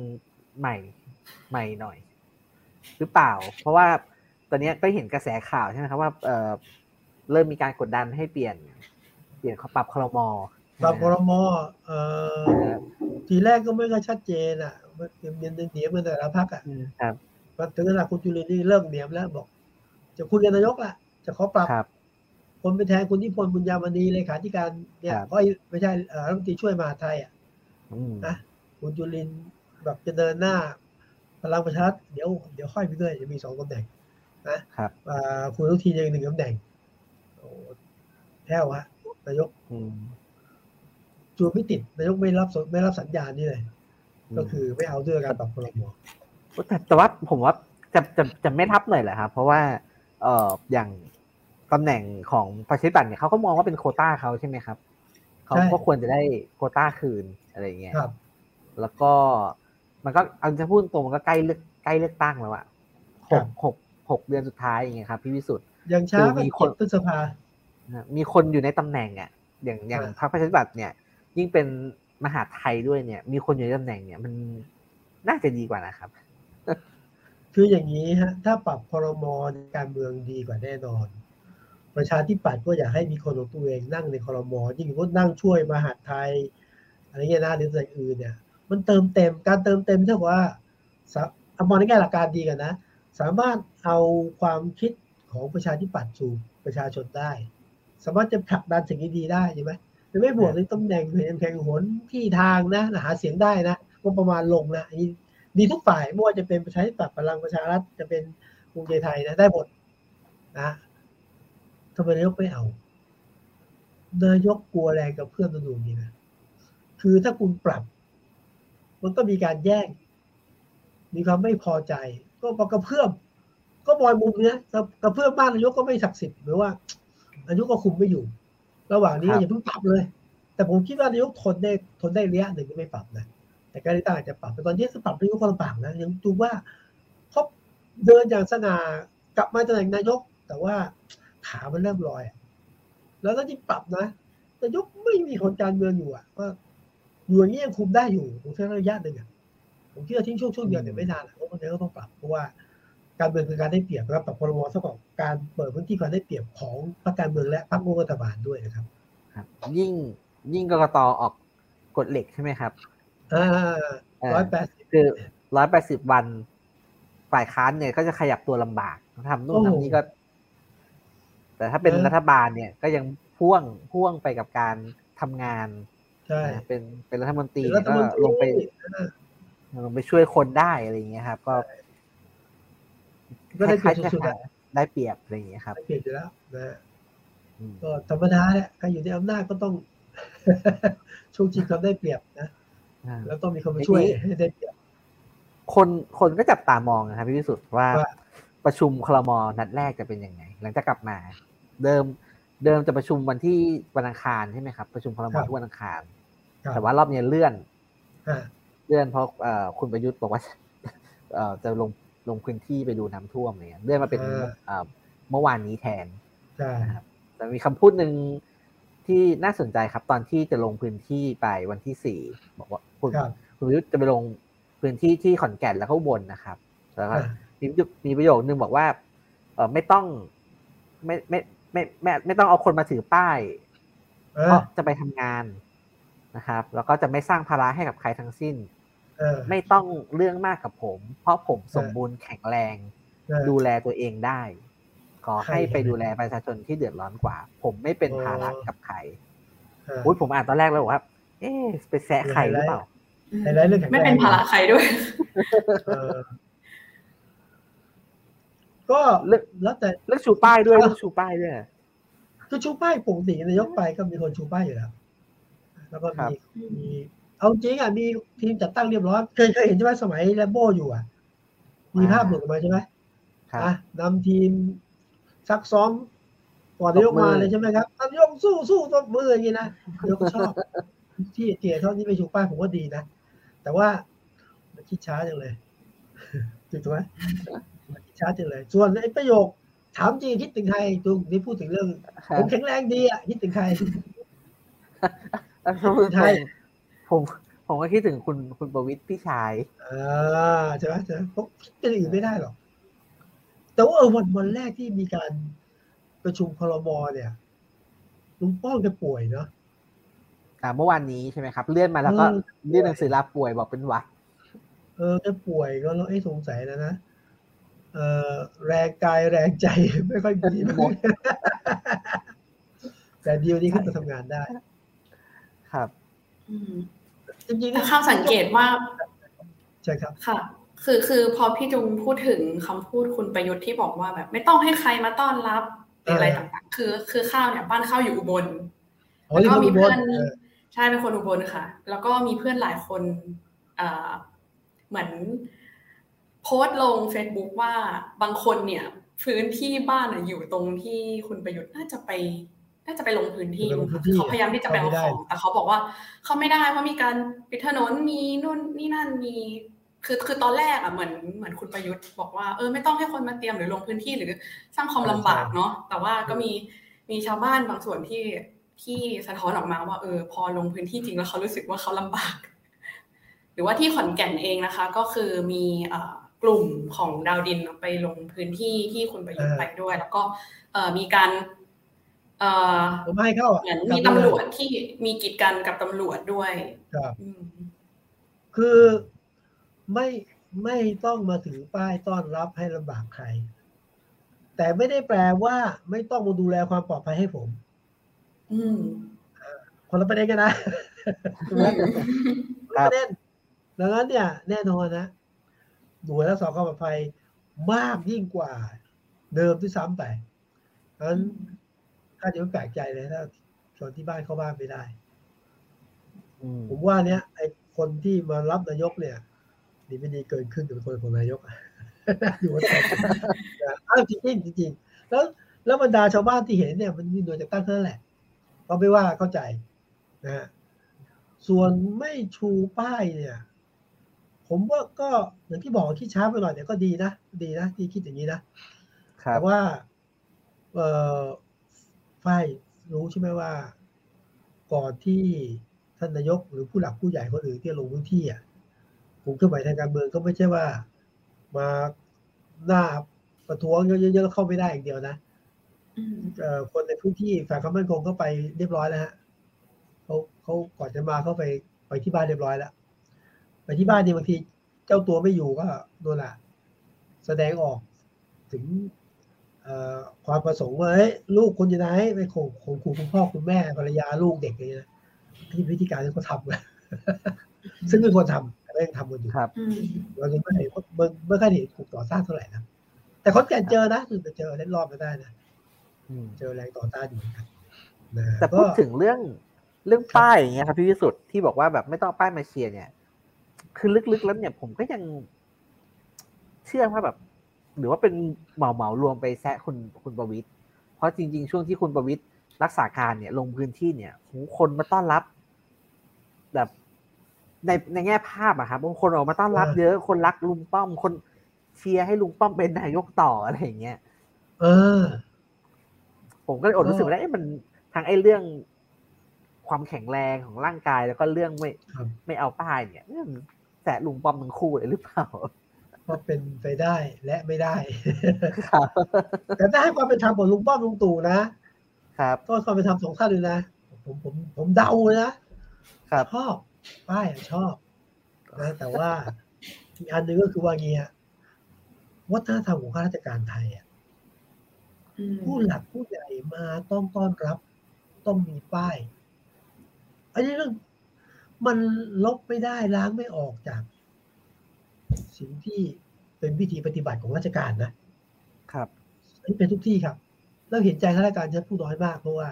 ใหม่ใหม่หน่อย หรือเปล่า เพราะว่าตอนนี้ก็เห็นกระแสข่าวใช่ไหมครับว่าเออเริ่มมีการกดดันให้เปลี่ยน เปลี่ยนปรับคอรมอปรับคอรมอเออทีแรกก็ไม่ค่อยชัดเจนอะมันเนียนเหนียมกันแต่ละพักอะครับถึงขนาดคุณจุลินนี่เริ่มเหนียมแล้วบอก จะคุยกับนายกละจะขอปรับ คนไปแทนคุณนิพนธ์บุญญามณีเลขาธิการเนี่ยก็ไม่ใช่รัฐมนตรีช่วยมาไทยอะนะคุณจุลินแบบจะเดินหน้าพลังประชารัฐเดี๋ยวเดี๋ยวค่อยไปเรื่อยจะมีสองตำแหน่งนะครับคุณทุกทียังหนึ่งตำแหน่งแท้วฮะนายกจูนไม่ติดนายกไม่รับไม่รับสัญญาณนี่เลย ก็คือไม่เอาด้วยการปรับพรมแต่ว่าผมว่าจะจะจะไม่ทับหน่อยแหละครับเพราะว่าเอ่ออย่าง ตำแหน่งของประชาธิปัตย์เนี่ยเขาก็มองว่าเป็นโคต้าเขาใช่ไหมครับเขาก็ควรจะได้โคต้าคืนอะไรเงี้ยแล้วก็มันก็เอาจะพูดตรงมันก็ใกล้เลือกใกล้เลือกตั้งแล้วอะหกหกหกเดือนสุดท้ายอย่างเงี้ยครับพี่วิสุทธ์ยังช้ามีคนพฤษภามีคนอยู่ในตำแหน่งอะอย่างอย่างพรรคประชาธิปัตย์เนี่ย ยิ่งเป็นมหาไทยด้วยเนี่ย มีคนอยู่ในตำแหน่งเนี่ย มันน่าจะดีกว่านะครับ คืออย่างนี้ฮะ ถ้าปรับพรมการเมืองดีกว่าแน่นอน ประชาธิปัตย์ก็อยากให้มีคนของตัวเองนั่งในคอรมอยิ่งก็นั่งช่วยมหาไทยอะไรเงี้ยนะหรือส่วนอื่นเนี่ย มันเติมเต็มการเติมเต็มเท่าว่าอามองในแง่หลักการดีกันนะ สามารถเอาความคิดของประชาธิปัตย์สู่ประชาชนได้ สามารถจะผลักดันสิ่งดีได้ใช่ไหมไม่บวกในตำแหน่งเพลงแข่งหนที่ทางนะหาเสียงได้นะก็ประมาณลงนะอันนี้ดีทุกฝ่ายไม่ว่าจะเป็นประชาธิปัตย์พลังประชารัฐจะเป็นภูมิใจไทยนะได้หมดนะำไมนายกไม่เอา นายกกลัวแรงกับเพื่อนตดูนี่นะ คือถ้าคุณปรับ มันก็มีการแย่ง มีความไม่พอใจ ก็ปกระเพื่อม ก็บอยมุมเนี้ยกระเพื่อมบ้านนายกก็ไม่ศักดิ์สิทธิ์หรือว่าอายุก็คุมไม่อยู่ ระหว่างนี้อย่าเพิ่งปรับเลย แต่ผมคิดว่านายกทนได้ทนได้ระยะหนึ่งไม่ปรับนะ แต่การที่ตั้งอาจจะปรับ แต่ตอนนี้สปรับนายกก็ลำบากนะยังดูว่าเขาเดินอย่างสง่ากลับมาตำแหน่งนายก แต่ว่า ขามันเริ่มลอย แล้วถ้าที่ปรับนะนายกไม่มีคนการเมืองอยู่อะว่าอยู่อย่างนี้ยังคุมได้อยู่ผมใช้ระยะหนึ่งอะผมคิดว่าทิ้งช่วงช่วงเดียวเนี่ยไม่นานเพราะคนนี้ก็ต้องปรับเพราะว่าการเมืองคือการได้เปรียบแล้วปรับพรบเท่ากับการเปิดพื้นที่การได้เปรียบของพรรคการเมืองและพรรครัฐบาลด้วยนะครับ ครับ ยิ่งยิ่งกรกตออกกฎเหล็กใช่ไหมครับอ่าร้อยแปดสิบคือร้อยแปดสิบวันฝ่ายค้านเนี่ยก็จะขยับตัวลำบากทำนู่นทำนี่ก็ แต่ถ้าเป็นรัฐบาลเนี่ยก็ยังพ่วงพ่วงไปกับการทำงานใช่เป็นเป็นรัฐมนตรีรัฐก็มนตรีลงไปลงไปช่วยคนได้อะไรอย่างเงี้ยครับ ก็ก็ได้เปรียบคล้ายๆสุดๆจะอะได้เปรียบอะไรอย่างเงี้ยครับได้เปรียบอยู่แล้วนะอืมก็ธรรมดาแหละใครอยู่ในอำนาจก็ต้องช่วงชิงความได้เปรียบนะอ่าแล้วต้องมีคนมาช่วยให้ได้เปรียบคนคนก็จับตามองนะครับพี่วิสุทธ์ว่าว่าประชุมคลมนัดแรกจะเป็นยังไง หลังจากกลับมา เดิมเดิมจะประชุมวันที่วันอังคารใช่ไหมครับ ประชุมคลมทุกวันอังคารครับแต่ว่ารอบนี้เลื่อนอ่าเลื่อนเพราะเอ่อคุณประยุทธ์บอกว่าเอ่อจะลงลงพื้นที่ไปดูน้ำท่วมอะไรเนี่ยเลื่อนมาเป็นเอ่อเมื่อวานนี้แทนใช่นะครับแต่มีคำพูดหนึ่งที่น่าสนใจครับ ตอนที่จะลงพื้นที่ไปวันที่สี่บอกว่าคุณครับคุณประยุทธ์จะไปลงพื้นที่ที่ขอนแก่นแล้วก็อุบลนะครับแล้วก็อ่ามีมีประโยคนึงบอกว่า เออไม่ต้องไม่ไม่ ไม่ไม่ไม่ต้องเอาคนมาถือป้ายเอเพอราะจะไปทำงานนะครับ แล้วก็จะไม่สร้างภาระให้กับใครทั้งสิ้นเออไม่ต้องเรื่องมากกับผม เพราะผมสมบูรณ์แข็งแรงเออดูแลตัวเองได้ ขอให้ไปดูแลประชาชนที่เดือดร้อนกว่า ผมไม่เป็นภาระกับใครเอออุ้ยผมอ่านตอนแรกแล้วบอกว่าเอ๊ะไปแซะใครหรือเปล่าไฮไลท์เรื่องแข็งแรงไม่เป็นภาระใครด้วยเออ ก็เรื่องแล้วแต่เรื่องชูป้ายด้วยเรื่องชูป้ายด้วยคือชูป้ายปกตินายกไปก็มีคนชูป้ายอยู่แล้วแล้วก็ครัมีบมีเอาจริงอะมีทีมจัดตั้งเรียบร้อยเคยเคยเห็นใช่ไหมสมัยแลมโบ้อยู่อะ มีภาพหลุดออกมาใช่ไหมครับอะนำทีมซักซ้อมก่อนนายกตบมือมาเลยใช่ไหมครับนายกสู้สู้ตบมืออย่างนี้นะนายกก็ชอบ ที่เกียรติเท่านี้ไปชูป้ายผมว่าดีนะแต่ว่ามันคิดช้าจังเลยถูกไหมมันคิด ช้าจังเลย ส่วนไอ้ประโยคถามจริงคิดถึงใครตรงนี้พูดถึงเรื่องผมแข็งแรงดีอะคิดถึงใครแล้วผมใช่ผมผมก็คิดถึงคุณคุณประวิตรพี่ชายอ่าใช่ไหมใช่ไหมเพราะคิดเป็นอื่นไม่ได้หรอกแต่ว่าเออวันวันแรกที่มีการประชุมพลมเนี่ยลุงป้อมแกป่วยเนาะอ่าเมื่อวานนี้ใช่ไหมครับ เลื่อนมาแล้วก็เออยื่นหนังสือลาป่วยบอกเป็นหวัดเออแกป่วยก็แล้วเอ้สงสัยแล้วนะเออ แรงกายแรงใจไม่ค่อยดีหมดแต่เดียวนี้ขึ้นมาทำงานได้ ครับอืมจริงๆแต่นี่ข้าวสังเกตว่าใช่ครับค่ะ คือคือพอพี่จุงพูดถึงคำพูดคุณประยุทธ์ที่บอกว่าแบบ ไม่ต้องให้ใครมาต้อนรับหรืออะไรเออต่างๆ คือ คือข้าวเนี่ย บ้านข้าวอยู่อุบลอ๋อแล้วก็มีที่เพื่อนอุบลเออใช่เป็นคนอุบลค่ะ แล้วก็มีเพื่อนหลายคนเอ่อเหมือนโพสต์ลง Facebook ว่าบางคนเนี่ยพื้นที่บ้านอะอยู่ตรงที่คุณประยุทธ์น่าจะไป น่าจะไปลงพื้นที่ไปลงพื้นที่เขาพยายามที่จะไปเอาเข้าไม่ได้ของแต่เขาบอกว่าเขาไม่ได้เพราะมีการปิดถนนมีนู่นนี่นั่นมีคือคือตอนแรกอะเหมือนเหมือนคุณประยุทธ์บอกว่าเออไม่ต้องให้คนมาเตรียมหรือลงพื้นที่หรือสร้างความลำบากเนาะแต่ว่าก็มีมีชาวบ้านบางส่วนที่ที่สะท้อนออกมาว่าเออพอลงพื้นที่จริงแล้วเขารู้สึกว่าเขาลำบาก หรือว่าที่ขอนแก่นเองนะคะ ก็คือมีเอ่อ กลุ่มของดาวดินไปลงพื้นที่ที่คุณประยุทธ์เออไปด้วย แล้วก็เอ่อมีการเอ่อผมไม่ให้เข้าอะเหมือนกลัมีบตำมารวจที่มีกีดกันกับตำรวจด้วยครับอืมคือไม่ไม่ต้องมาถือป้ายต้อนรับให้ลำบากใคร แต่ไม่ได้แปลว่า ไม่ต้องมาดูแลความปลอดภัยให้ผม อืมคนละประเด็นกันนะถูกไหมคนครัละบประเด็นดังนั้นเนี่ย แน่นอนนะ หน่วยรักษาความปลอดภัยมากยิ่งกว่าเดิมที่ซ้ำไปเพราะฉะนั้นถ้าจะไม่แปลกใจเลยถ้าชวนที่บ้านเข้าบ้านไม่ได้ ผมว่าเนี้ยไอ้คนที่มารับนายกเนี่ยดีไม่ดีเกินครึ่งเป็นคนของนายกอยู่ว่าอ้าวจริงจริงจริงแล้วแล้วบรรดาชาวบ้านที่เห็นเนี่ย มันมีหน่วยจัดตั้งเท่านั้นแหละก็ไม่ว่าเข้าใจนะฮะส่วนไม่ชูป้ายเนี่ย ผมว่าก็อย่างที่บอกคิดช้าไปหน่อยแต่ก็ดีนะดีนะที่คิดอย่างนี้นะแต่ว่าเออฝ้ายรู้ใช่ไหมว่า ก่อนที่ท่านนายกหรือผู้หลักผู้ใหญ่คนอื่นที่ลงพื้นที่อะกลุ่มเคลื่อนไหวทางการเมืองก็ไม่ใช่ว่า มาหน้าประท้วงเยอะๆแล้วเข้าไม่ได้อย่างเดียวนะคนในพื้นที่ฝ่ายความมั่นคงก็ไปเรียบร้อยแล้วฮะเขาเขาก่อนจะมาเขาไปไปที่บ้านเรียบร้อยแล้ว ไปที่บ้านนี่บางทีเจ้าตัวไม่อยู่ก็โดนละแสดงออกถึงความประสงค์ว่าลูกคนอยู่ไหนไปข่มข่มขู่คุณพ่อคุณแม่ภรรยาลูกเด็กอะไรเงี้ยที่วิธีการที่เขาทำกันซึ่งไม่ควรทำแต่ยังทำกันอยู่เรายังไม่เห็นเมื่อเมื่อค่อยเห็นถูกต่อต้านเท่าไหร่นะแต่คนแก่เจอนะคือไปเจอเล่นรอบมาได้นะเจอแรงต่อต้านอยู่ครับแต่พูดถึงเรื่องเรื่องป้ายอย่างเงี้ยครับพี่วิสุทธ์ที่บอกว่าแบบไม่ต้องป้ายมาเชียร์เนี่ย คือลึกๆแล้วเนี่ยผมก็ยังเชื่อว่าแบบ หรือว่าเป็นเหมาเหมารวมไปแซะคุณคุณประวิตยเพราะจริง ๆ ช่วงที่คุณประวิตยรักษาการเนี่ย ลงพื้นที่เนี่ยคนมาต้อนรับ แบบในในแง่ภาพอะครับบางคนออกมาต้อนรับเยอะคนรักลุงป้อม คนเชียร์ให้ลุงป้อมเป็นนายกต่ออะไรอย่างเงี้ยเออ ผมก็เลยอดรู้สึกว่าไอ้มันทางไอ้เรื่องความแข็งแรงของร่างกายแล้วก็เรื่องไม่ไม่เอาป้ายเนี่ย แสะลุงป้อมทั้งคู่เลยหรือเปล่าก็เป็นไปได้และไม่ได้แต่ถ้าให้ความเป็นธรรมกับลุงป้อมลุงตู่นะครับก็ความเป็นธรรมสองท่านเลยนะผมผมผมเดาเลยนะชอบป้ายชอบนะแต่ว่าอีกอันหนึ่งก็คือว่าเงี้ยวัฒนธรรมของข้าราชการไทยอะผู้หลักผู้ใหญ่มาต้องต้อนรับ ต้องมีป้าย อันนี้เรื่อง มันลบไม่ได้ล้างไม่ออกจาก สิ่งที่เป็นวิธีปฏิบัติของราชการนะครับอันนี้เป็นทุกที่ครับ แล้วเห็นใจข้าราชการฉันผู้น้อยมากเพราะว่า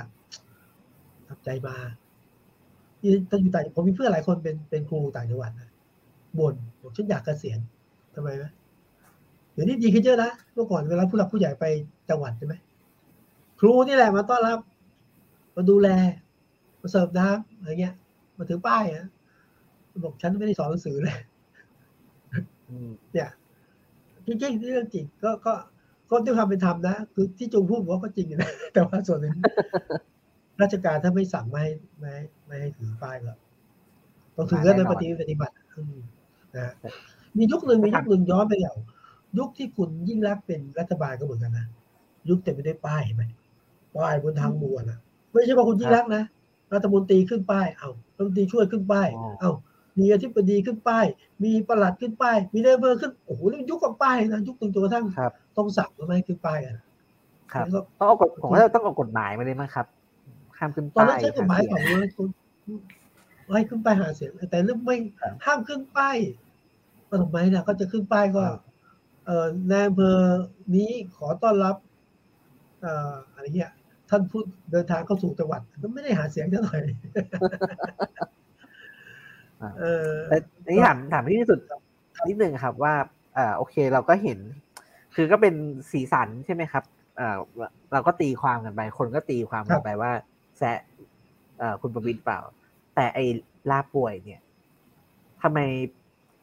ทับใจมาที่ตอนอยู่ต่างผมมีเพื่อนหลายคนเป็นเป็นครูต่างจังหวัดนะบ่นบอกฉันอยากเกษียณทำไมไหมเดี๋ยวนี้ดีขึ้นเยอะนะเมื่อก่อนเวลาผู้หลักผู้ใหญ่ไปจังหวัดใช่ไหมครูนี่แหละมาต้อนรับ มาดูแลมาเสิร์ฟน้ำอะไรเงี้ย มาถือป้ายอะบอกฉันไม่ได้สอนหนังสือเลยเนี่ยจริงๆเรื่องจริงก็ก็ก็ด้วยความเป็นธรรมนะคือที่จุงพูดว่าก็จริงนะแต่ว่าส่วนหนึ่งราชการถ้าไม่สั่งไม่ให้ไม่ไม่ให้ถือป้ายก็ต้องถือกันในปฏิปฏิบัตินะมียุคหนึ่งมียุคหนึ่งย้อนไปอย่างยุคที่คุณยิ่งรักเป็นรัฐบาลก็เหมือนกันนะยุคเต็มไปด้วยป้ายไหมป้ายบนทางด่วนอะไม่ใช่ว่าคุณยิ่งรักนะ รัฐมนตรีขึ้นป้ายเอารัฐมนตรีช่วยขึ้นป้ายเอามีอธิบดีขึ้นป้าย มีประหลัดขึ้นป้าย มีนายอำเภอขึ้น โอ้โหนี่ยุคกับป้ายนะยุคตึงตัวทั้งต้องสั่งทำไมขึ้นป้ายอะครับต้องเอากฎผมว่าต้องเอากฎหมายมาเลยมั้งครับห้ามขึ้นป้ายตอนนั้นใช้กฎหมายของเลยคุณให้ขึ้นป้ายหาเสียงแต่เรื่องไม่ห้ามขึ้นป้ายมาทำไมนะก็จะขึ้นป้ายก็ เอ่อในอำเภอนี้ขอต้อนรับ เอ่ออะไรเงี้ย ท่านพูดเดินทางเข้าสู่จังหวัดก็ไม่ได้หาเสียงเท่าไหร่เออนี่ถามถามที่สุดนิดหนึ่งครับว่าอ่าโอเคเราก็เห็น คือก็เป็นสีสันใช่ไหมครับอ่าเราก็ตีความกันไป คนก็ตีความกันไปว่า แซะอ่าคุณประวิตรเปล่า แต่ไอ้ลาป่วยเนี่ยทำไม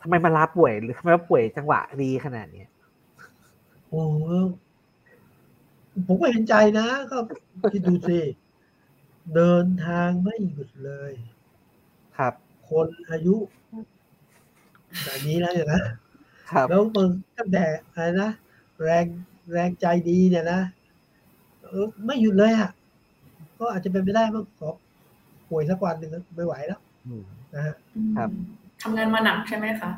ทำไมมาลาป่วยหรือทำไมมาป่วยจังหวะดีขนาดเนี้ยโอ้ ผมก็เห็นใจนะ ก็คิดดูสิ เดินทางไม่หยุดเลย ครับ คนอายุแบบนี้แล้วเนี่ยนะ ครับแล้วมึงตั้งแต่อะไรนะแรงแรงใจดีเนี่ยนะเออไม่หยุดเลยอะ ก็อาจจะเป็นไปได้มั้งขอป่วยสักวันหนึ่งไม่ไหวแล้วนะฮะครับทำงานมาหนักใช่ไหมคะ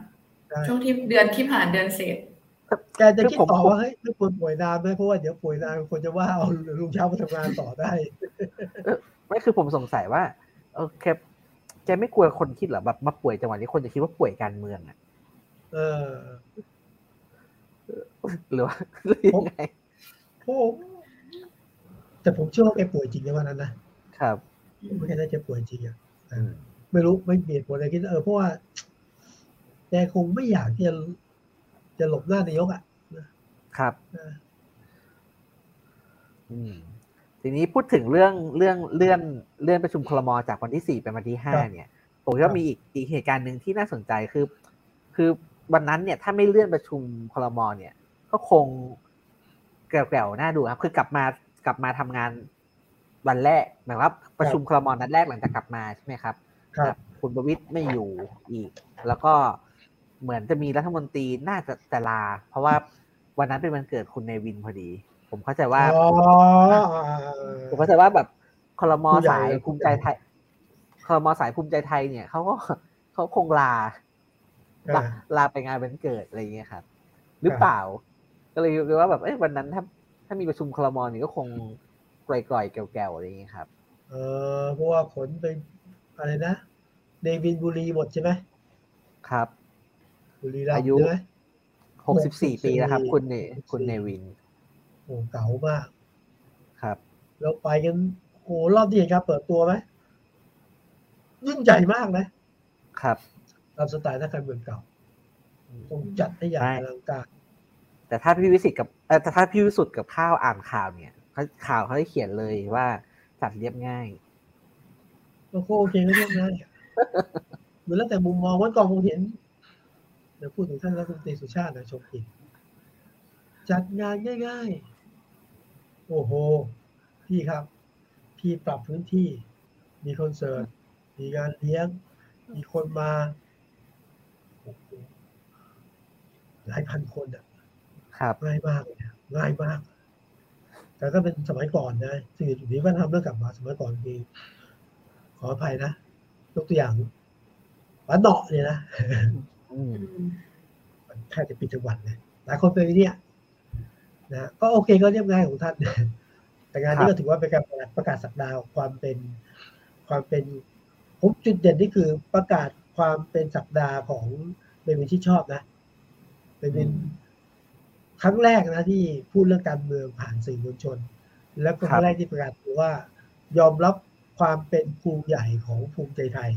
ช่วงที่เดือนที่ผ่านเดือนเศษแกจะคิดต่อว่าเฮ้ยไม่ควรป่วยนานไหมเพราะว่าเดี๋ยวป่วยนานควรจะว่าเอาลุงเช้ามาทำงานต่อได้ไม่คือผมสงสัยว่าเออแกแกไม่กลัวคนคิดหรอแบบมาป่วยจังหวะนี้คนจะคิดว่าป่วยการเมืองอะเออหรือว่าหรือยังไงผมแต่ผมเชื่อว่าแกป่วยจริงในวันนั้นนะครับไม่แค่ได้จะป่วยจริงอะไม่รู้ไม่เบียดผลอะไรคิดเออเพราะว่าแกคงไม่อยากที่จะ จะหลบหน้านายกอะครับอืมทีนี้พูดถึงเรื่องเรื่องเลื่อนเลื่อนประชุมคลมจากวันที่สี่เป็นวันที่ห้าเนี่ยผมว่ามีอีกอีกเหตุการณ์หนึ่งที่น่าสนใจคือ คือวันนั้นเนี่ย ถ้าไม่เลื่อนประชุมคลมเนี่ย ก็คงแกลวๆน่าดูครับ คือกลับมากลับมาทำงานวันแรกหมายว่าประชุมคลมนัดแรกหลังจากกลับมาใช่ไหมครับ ครับ คุณประวิตยไม่อยู่อีก แล้วก็ เหมือนจะมีรัฐมนตรีน่าจะแต่ลา เพราะว่าวันนั้นเป็นวันเกิดคุณในวินพอดี ผมเข้าใจว่าผมเข้าใจว่าแบบคอรมอสายภูมิใจไทยคอรมอสายภูมิใจไทยเนี่ยเขาก็เขาคงลาลาลาไปงานวันเกิดอะไรอย่างเงี้ยครับ หรือเปล่า ก็เลยคิดว่าแบบเอ้วันนั้นถ้าถ้ามีประชุมคอรมอนี่ก็คงกล่อยๆแก่วๆอะไรอย่างเงี้ยครับ เออเพราะว่าขนไปอะไรนะในวินบุรีหมดใช่ไหมครับบุรีรัมย์ อายุหกสิบสี่ปีแล้วครับ คุณเนคุณเนวินโอ้เก่ามาก ครับเราไปกันโอ้รอบที่เห็นครับเปิดตัวไหมยิ่งใหญ่มากนะ ครับตามสไตล์นักการเมืองเก่าคงจัดให้อย่างอลังการแต่ถ้าพี่วิสิตกับแต่ถ้าพี่วิสุทธ์กับข้าวอ่านข่าวเนี่ยข่าวเขาได้เขียนเลยว่าจัดเรียบง่ายโอเคก็เรียบง่ายเหมือนแล้วแต่มุมมองวันก่อนผมเห็น เดี๋ยวพูดถึงท่านรัฐมนตรีสุชาตินะชมกินจัดงานง่ายๆ โอ้โห พี่ครับ พี่ปรับพื้นที่ มีคอนเสิร์ต มีงานเลี้ยง มีคนมา หลายพันคนอะครับง่ายมากเลยง่ายมาก แต่ก็เป็นสมัยก่อนนะ สิ่งจุดนี้ก็ทำเรื่องกลับมาสมัยก่อนคือขออภัยนะ ยกตัวอย่างวัดเนาะเนี่ยนะ แค่จะปิดจังหวัดเลยหลายคนไปเนี่ยนะก็โอเคก็เรียบง่ายของท่านแต่งานนี้ก็ถือว่าเป็นการประกาศสักดาวความเป็นความเป็นผมจุดเด่นนี่คือประกาศความเป็นสักดาห์ของเบนวินที่ชอบนะเป็นวินครั้งแรกนะที่พูดเรื่องการเมืองผ่านสื่อมวลชน แล้วก็ครั้งแรกที่ประกาศว่ายอมรับความเป็นภูมิใหญ่ของภูมิใจไทย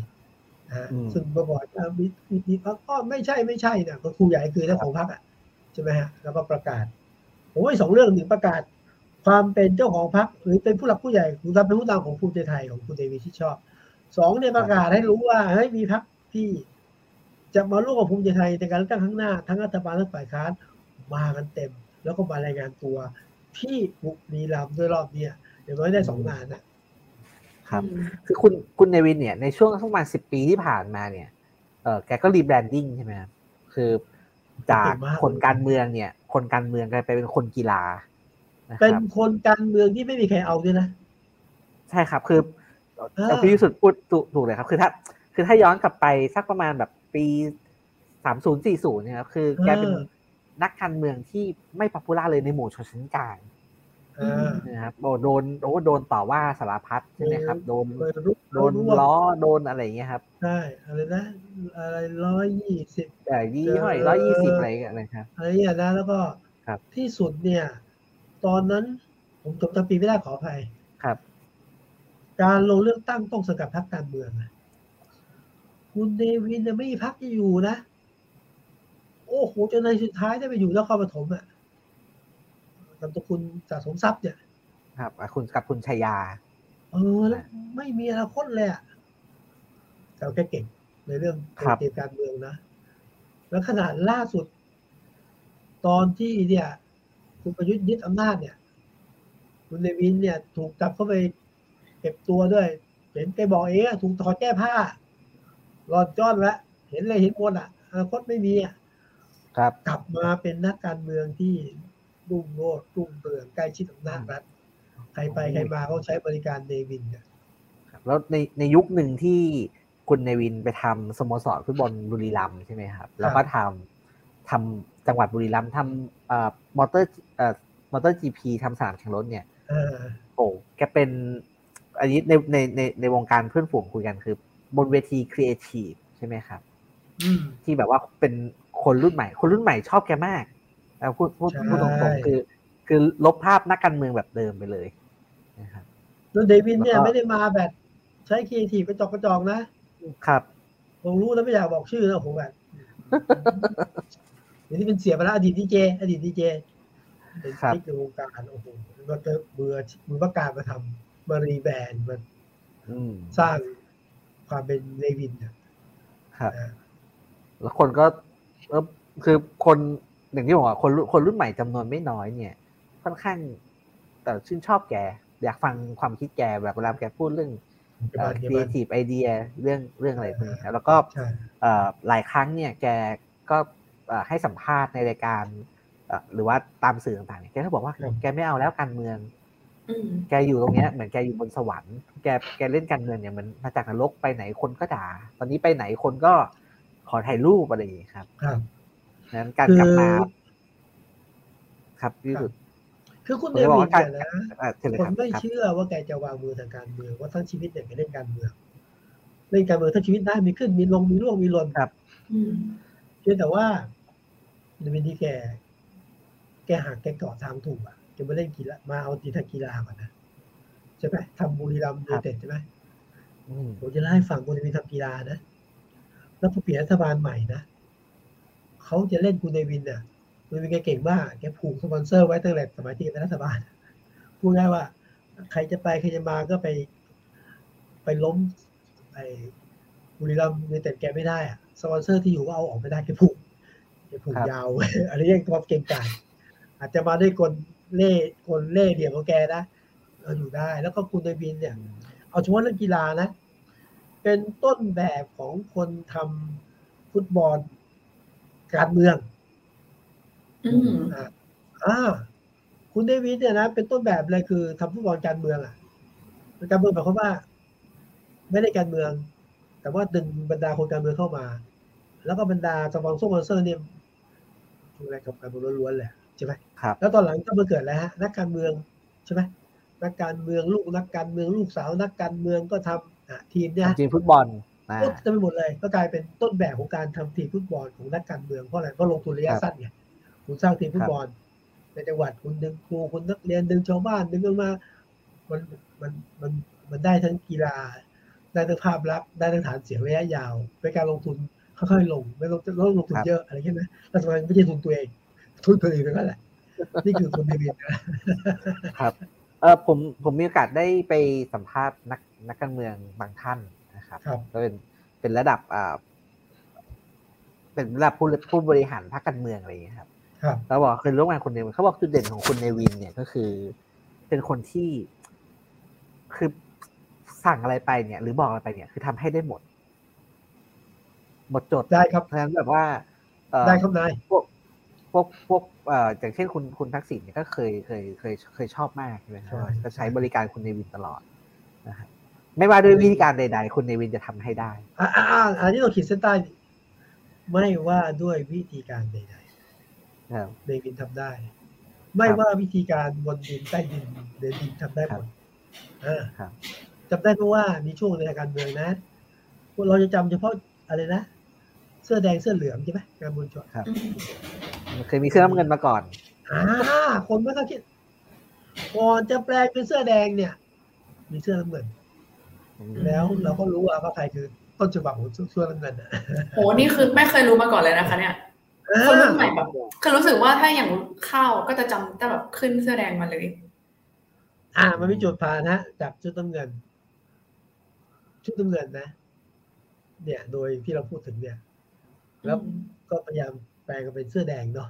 นะซึ่งประวัติวิธีพักก็ไม่ใช่ไม่ใช่นะก็ครูใหญ่คือเจ้าของพรรคอะใช่ไหมฮะแล้วก็ประกาศผมว่าสองเรื่องหนึ่งประกาศ ความเป็นเจ้าของพรรคหรือเป็นผู้หลักผู้ใหญ่หรือเป็นผู้นำของภูมิใจไทยของคุณเดวิที่ชอบสองเนี่ยประกาศให้รู้ว่าเฮ้ยมีพรรคที่จะมาร่วมกับภูมิใจไทยในการเลือกตั้งข้างหน้า ทั้งรัฐบาลทั้งฝ่ายค้านมากันเต็ม แล้วก็มารายงานตัวที่บุรีรัมย์ด้วยรอบเนี้ยอย่างน้อยได้สองงานนะ ครับ คือคุณคุณเนวินเนี่ยในช่วงประมาณสิบปีที่ผ่านมาเนี่ย เออแกก็ rebranding ใช่ไหมครับคือจากคนการเมืองเนี่ย คนการเมืองกลายไปเป็นคนกีฬา เป็นคนการเมืองที่ไม่มีใครเอาด้วยนะ ใช่ครับ คือแต่พี่สุดพูดถูกเลยครับ คือถ้า คือถ้าย้อนกลับไปสักประมาณแบบปีสามศูนย์สี่ศูนย์เนี่ยครับ คือแกเป็นนักการเมืองที่ไม่ popular เลยในหมู่ชนชั้นกลาง นะครับโโดนโอ้โดนต่อว่าสารพัดใช่ไหมครับ โดนโดนล้อโดนอะไรอย่างเงี้ยครับใช่อะไรนะอะไรร้อยยี่สิบแต่ยี่ห้อยร้อยยี่สิบอะไรอะไรครับอะไรอย่างเงี้ยนะแล้วก็ที่สุดเนี่ย ตอนนั้น ผมจบตั้งปีไม่ได้ขออภัยครับ การลงเลือกตั้งต้องสกัดพรรคการเมืองคุณเดวินเนี่ยไม่มีพรรคจะอยู่นะ โอ้โหจนในสุดท้ายได้ไปอยู่แล้วเข้าปฐมอะ นามสกุลสะสมทรัพย์เนี่ย ครับคุณกับคุณชายา เออแล้วไม่มีอนาคตเลยอะแต่แค่เก่งในเรื่องเกมการเมืองนะ แล้วขนาดล่าสุด ตอนที่เนี่ย คุณประยุทธ์ยึดอำนาจเนี่ย คุณเนวินเนี่ย ถูกจับเข้าไปเก็บตัวด้วย เห็นแกบอกเองถูกถอดแก้ผ้ารอดจ้อนแล้วเห็นเลยเห็นหมดอะอนาคตไม่มีอะครับกลับมาเป็นนักการเมืองที่ รุ่งโรจน์รุ่งเรืองใกล้ชิดอำนาจรัฐใครไปใครมาเขาใช้บริการเนวินเนี่ยแล้วในในยุคหนึ่งที่คุณเนวินไปทำสโมสรฟุตบอลบุรีรัมย์ใช่ไหมครับ แล้วก็ทำทำจังหวัดบุรีรัมย์ทำเอ่อ Moto เอ่อ MotoGP ทำสนามแข่งรถเนี่ยโอ้แกเป็นอันนี้ในในในในวงการเพื่อนฝูงคุยกันคือ บนเวทีครีเอทีฟใช่ไหมครับที่แบบว่าเป็นคนรุ่นใหม่ คนรุ่นใหม่ชอบแกมาก พูดพูดพูดตรงๆคือ คือลบภาพนักการเมืองแบบเดิมไปเลยแล้วเดวินเนี่ยไม่ได้มาแบบใช้ครีเอทีฟกระจอกกระจอกนะ ครับผมรู้แล้วไม่อยากบอกชื่อนะผมแบบเดี๋ยวนี้เป็นเสียไปแล้วอดีตดีเจอดีตดีเจเป็นที่ในวงการโอ้โหมันก็เบื่อมือประกาศมาทำมารีแบรนด์มันสร้างความเป็นเลวินครับแล้วคนก็คือคน อย่างที่บอกว่าคนคนรุ่นใหม่จำนวนไม่น้อยเนี่ย ค่อนข้างแต่ชื่นชอบแก อยากฟังความคิดแกแบบเวลาแกพูดเรื่องครีเอทีฟไอเดียเรื่องเรื่องอะไรพวกนี้แล้วก็หลายครั้งเนี่ยแกก็ให้สัมภาษณ์ในรายการหรือว่าตามสื่อต่างๆแกก็บอกว่าแกไม่เอาแล้วการเมืองแกอยู่ตรงเนี้ยเหมือนแกอยู่บนสวรรค์แกแกเล่นการเมืองเนี่ยมันมาจากนรกไปไหนคนก็ด่า ตอนนี้ไปไหนคนก็ขอถ่ายรูปอะไรอย่างนี้ครับครับ นั้นการกลับมา ครับที่สุดคือคุณเดวิดเนี่ยนะผมไม่เชื่อว่าแกจะวางมือทางการเมืองว่าทั้งชีวิตเนี่ยแกเล่นการเมืองเล่นการเมืองทั้งชีวิตได้มีขึ้นมีลงมีร่วงมีหล่นครับเพียงแต่ว่าในวิธีแกแกหักแกเกาะทางถูกอะจะมาเล่นกีฬามาเอาตีทางกีฬาก่อนนะใช่ไหมทำบุรีรัมย์ยูเต็ดใช่ไหมผมจะเล่าให้ฟังบุรีรัมย์ทำกีฬานะแล้วพอเปลี่ยนรัฐบาลใหม่นะ เขาจะเล่นคุณเนวินเนี่ยคุณเนวินแกเก่งมากแกผูกสปอนเซอร์ไว้ตั้งแต่สมัยที่เป็นรัฐบาลพูดง่ายว่า ใครจะไปใครจะมาก็ไป ไปล้มไอบุรีรัมย์ในแต่แกไม่ได้อะสปอนเซอร์ที่อยู่ก็เอาออกไม่ได้แกผูกแกผูกยาวอะไรยังความเก่งกาจอาจจะมาด้วยกลเล่ห์กลเล่ห์เหลี่ยมของแกนะเราอยู่ได้ แล้วก็คุณเนวินเนี่ย เอาเฉพาะเรื่องกีฬานะ เป็นต้นแบบของคนทำฟุตบอล การเมืองอืมอ่าคุณเดวิดเนี่ยนะเป็นต้นแบบเลยคือทำฟุตบอลการเมืองอะการเมืองหมายความว่า ไม่ได้การเมือง แต่ว่าดึงบรรดาคนการเมืองเข้ามา แล้วก็บรรดาสปอนเซอร์เซอร์เนี่ยอะไรกับการเมืองล้วนๆแหละใช่ไหมครับแล้วตอนหลังก็มาเกิดแล้วฮะนักการเมืองใช่ไหมนักการเมืองลูกนักการเมืองลูกสาว นักการเมืองก็ทำทีมเนี่ยทีมฟุตบอล ก็จะไปหมดเลยก็กลายเป็นต้นแบบของการทำทีมฟุตบอลของนักการเมืองเพราะอะไรเพราะลงทุนระยะสั้นไงคุณสร้างทีมฟุตบอลในจังหวัดคุณดึงครูคุณนักเรียนดึงชาวบ้านดึงมามันมันมันมันได้ทั้งกีฬา ได้ทั้งภาพลักษณ์ได้ทั้งฐานเสียงระยะยาวเป็นการลงทุนค่อยๆลงไม่ต้องต้องลงทุนเยอะอะไรเงี้ยนะแต่สมัยไม่ใช่ทุนตัวเอง ทุนตัวเองนั่นแหละนี่คือคุณเดวิดครับเออผมผมมีโอกาสได้ไปสัมภาษณ์นักนักการเมืองบางท่าน ครับก็เป็นเป็นระดับอ่าเป็นระดับผู้ผู้บริหารพรรคการเมืองอะไรอย่างนี้ครับเขาบอกเคยร่วมงานคนเดียวเขาบอกจุดเด่นของคุณเนวินเนี่ยก็คือ เป็นคนที่คือสั่งอะไรไปเนี่ย หรือบอกอะไรไปเนี่ยคือทำให้ได้หมดหมดจดได้ครับเพราะฉะนั้นแบบว่าได้ครับนายพวกพวกพวกเอ่ออย่างเช่นคุณคุณทักษิณเนี่ยก็เคยเคยเคยเคยชอบมากใช่ไหมครับก็ใช้บริการคุณเนวินตลอดนะครับ ไม่ว่าด้วยวิธีการใด ๆ คุณเนวินจะทำให้ได้อ่าอันนี้เราขีดเส้นใต้ไม่ว่าด้วยวิธีการใดๆเนวินทำได้ ไม่ว่าวิธีการบนดินใต้ดินเนวินทำได้หมดจำได้เพราะว่ามีช่วงในการเมืองนะพวกเราจะจำเฉพาะอะไรนะเสื้อแดงเสื้อเหลืองใช่ไหมการบุญชนครับเคยมีเสื้อน้ำเงินมาก่อนอ่าคนไม่ต้องคิดก่อนจะแปลงเป็นเสื้อแดงเนี่ย มีเสื้อน้ำเงิน แล้วเราก็รู้ว่าใครคือต้นฉบับของส่วนน้ำเงินโหนี่คือไม่เคยรู้มาก่อนเลยนะคะ เนี่ยคนรุ่นใหม่แบบคือรู้สึกว่าถ้าอย่างเข้าก็จะจำแต่แบบขึ้นเสื้อแดงมาเลย อ่า มันมีจุดพานะจับชุดน้ำเงิน ชุดน้ำเงินนะ เนี่ย โดยที่เราพูดถึงเนี่ย แล้วก็พยายามแปลงเป็นเสื้อแดงเนาะ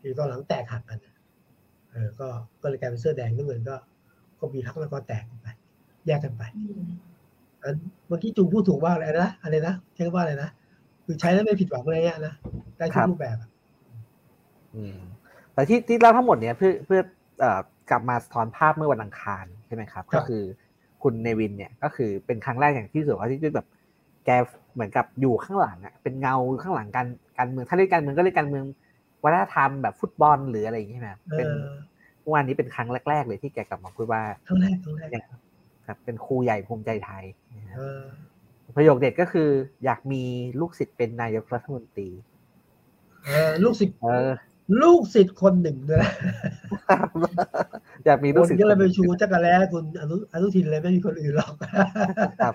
ที่ตอนหลังแตกหักกันเออ ก็ก็เลยกลายเป็นเสื้อแดงน้ำเงินก็ ก็มีทักแล้วก็แตกไป แยกกันไปอันเมื่อกี้จูพูดถูกว่าอะไรนะอะไรนะใช้ว่าอะไรนะคือใช้แล้วไม่ผิดหวังอะไรเงี้ยนะได้ทุกรูปแบบอืมแต่ที่ที่เล่าทั้งหมดเนี่ยเพื่อเพื่อกลับมาสะท้อนภาพเมื่อวันอังคารใช่ไหมครับ ก็คือคุณเนวินเนี่ยก็คือเป็นครั้งแรกอย่างที่สุดว่าที่แบบแกเหมือนกับอยู่ข้างหลังอะเป็นเงาข้างหลังการการเมืองถ้าเล่นการเมืองก็เล่นการเมืองวัฒนธรรมแบบฟุตบอลหรืออะไรอย่างนี้ใช่ไหมเป็นวันนี้เป็นครั้งแรก ๆ เลยที่แกกลับมาพูดว่าครั้งแรกครั้งแรก ครับเป็นครูใหญ่ภูมิใจไทยประโยคเด็ดก็คือ อยากมีลูกศิษย์เป็นนายกรัฐมนตรีลูกศิษย์เออลูกศิษย์คนหนึ่งด้วยนะอยากมีคลูกนศิษย์ก็เลยไปชูจักรแล้คุณอนุอนุทินเลยไม่มีคนอื่นหรอกครับ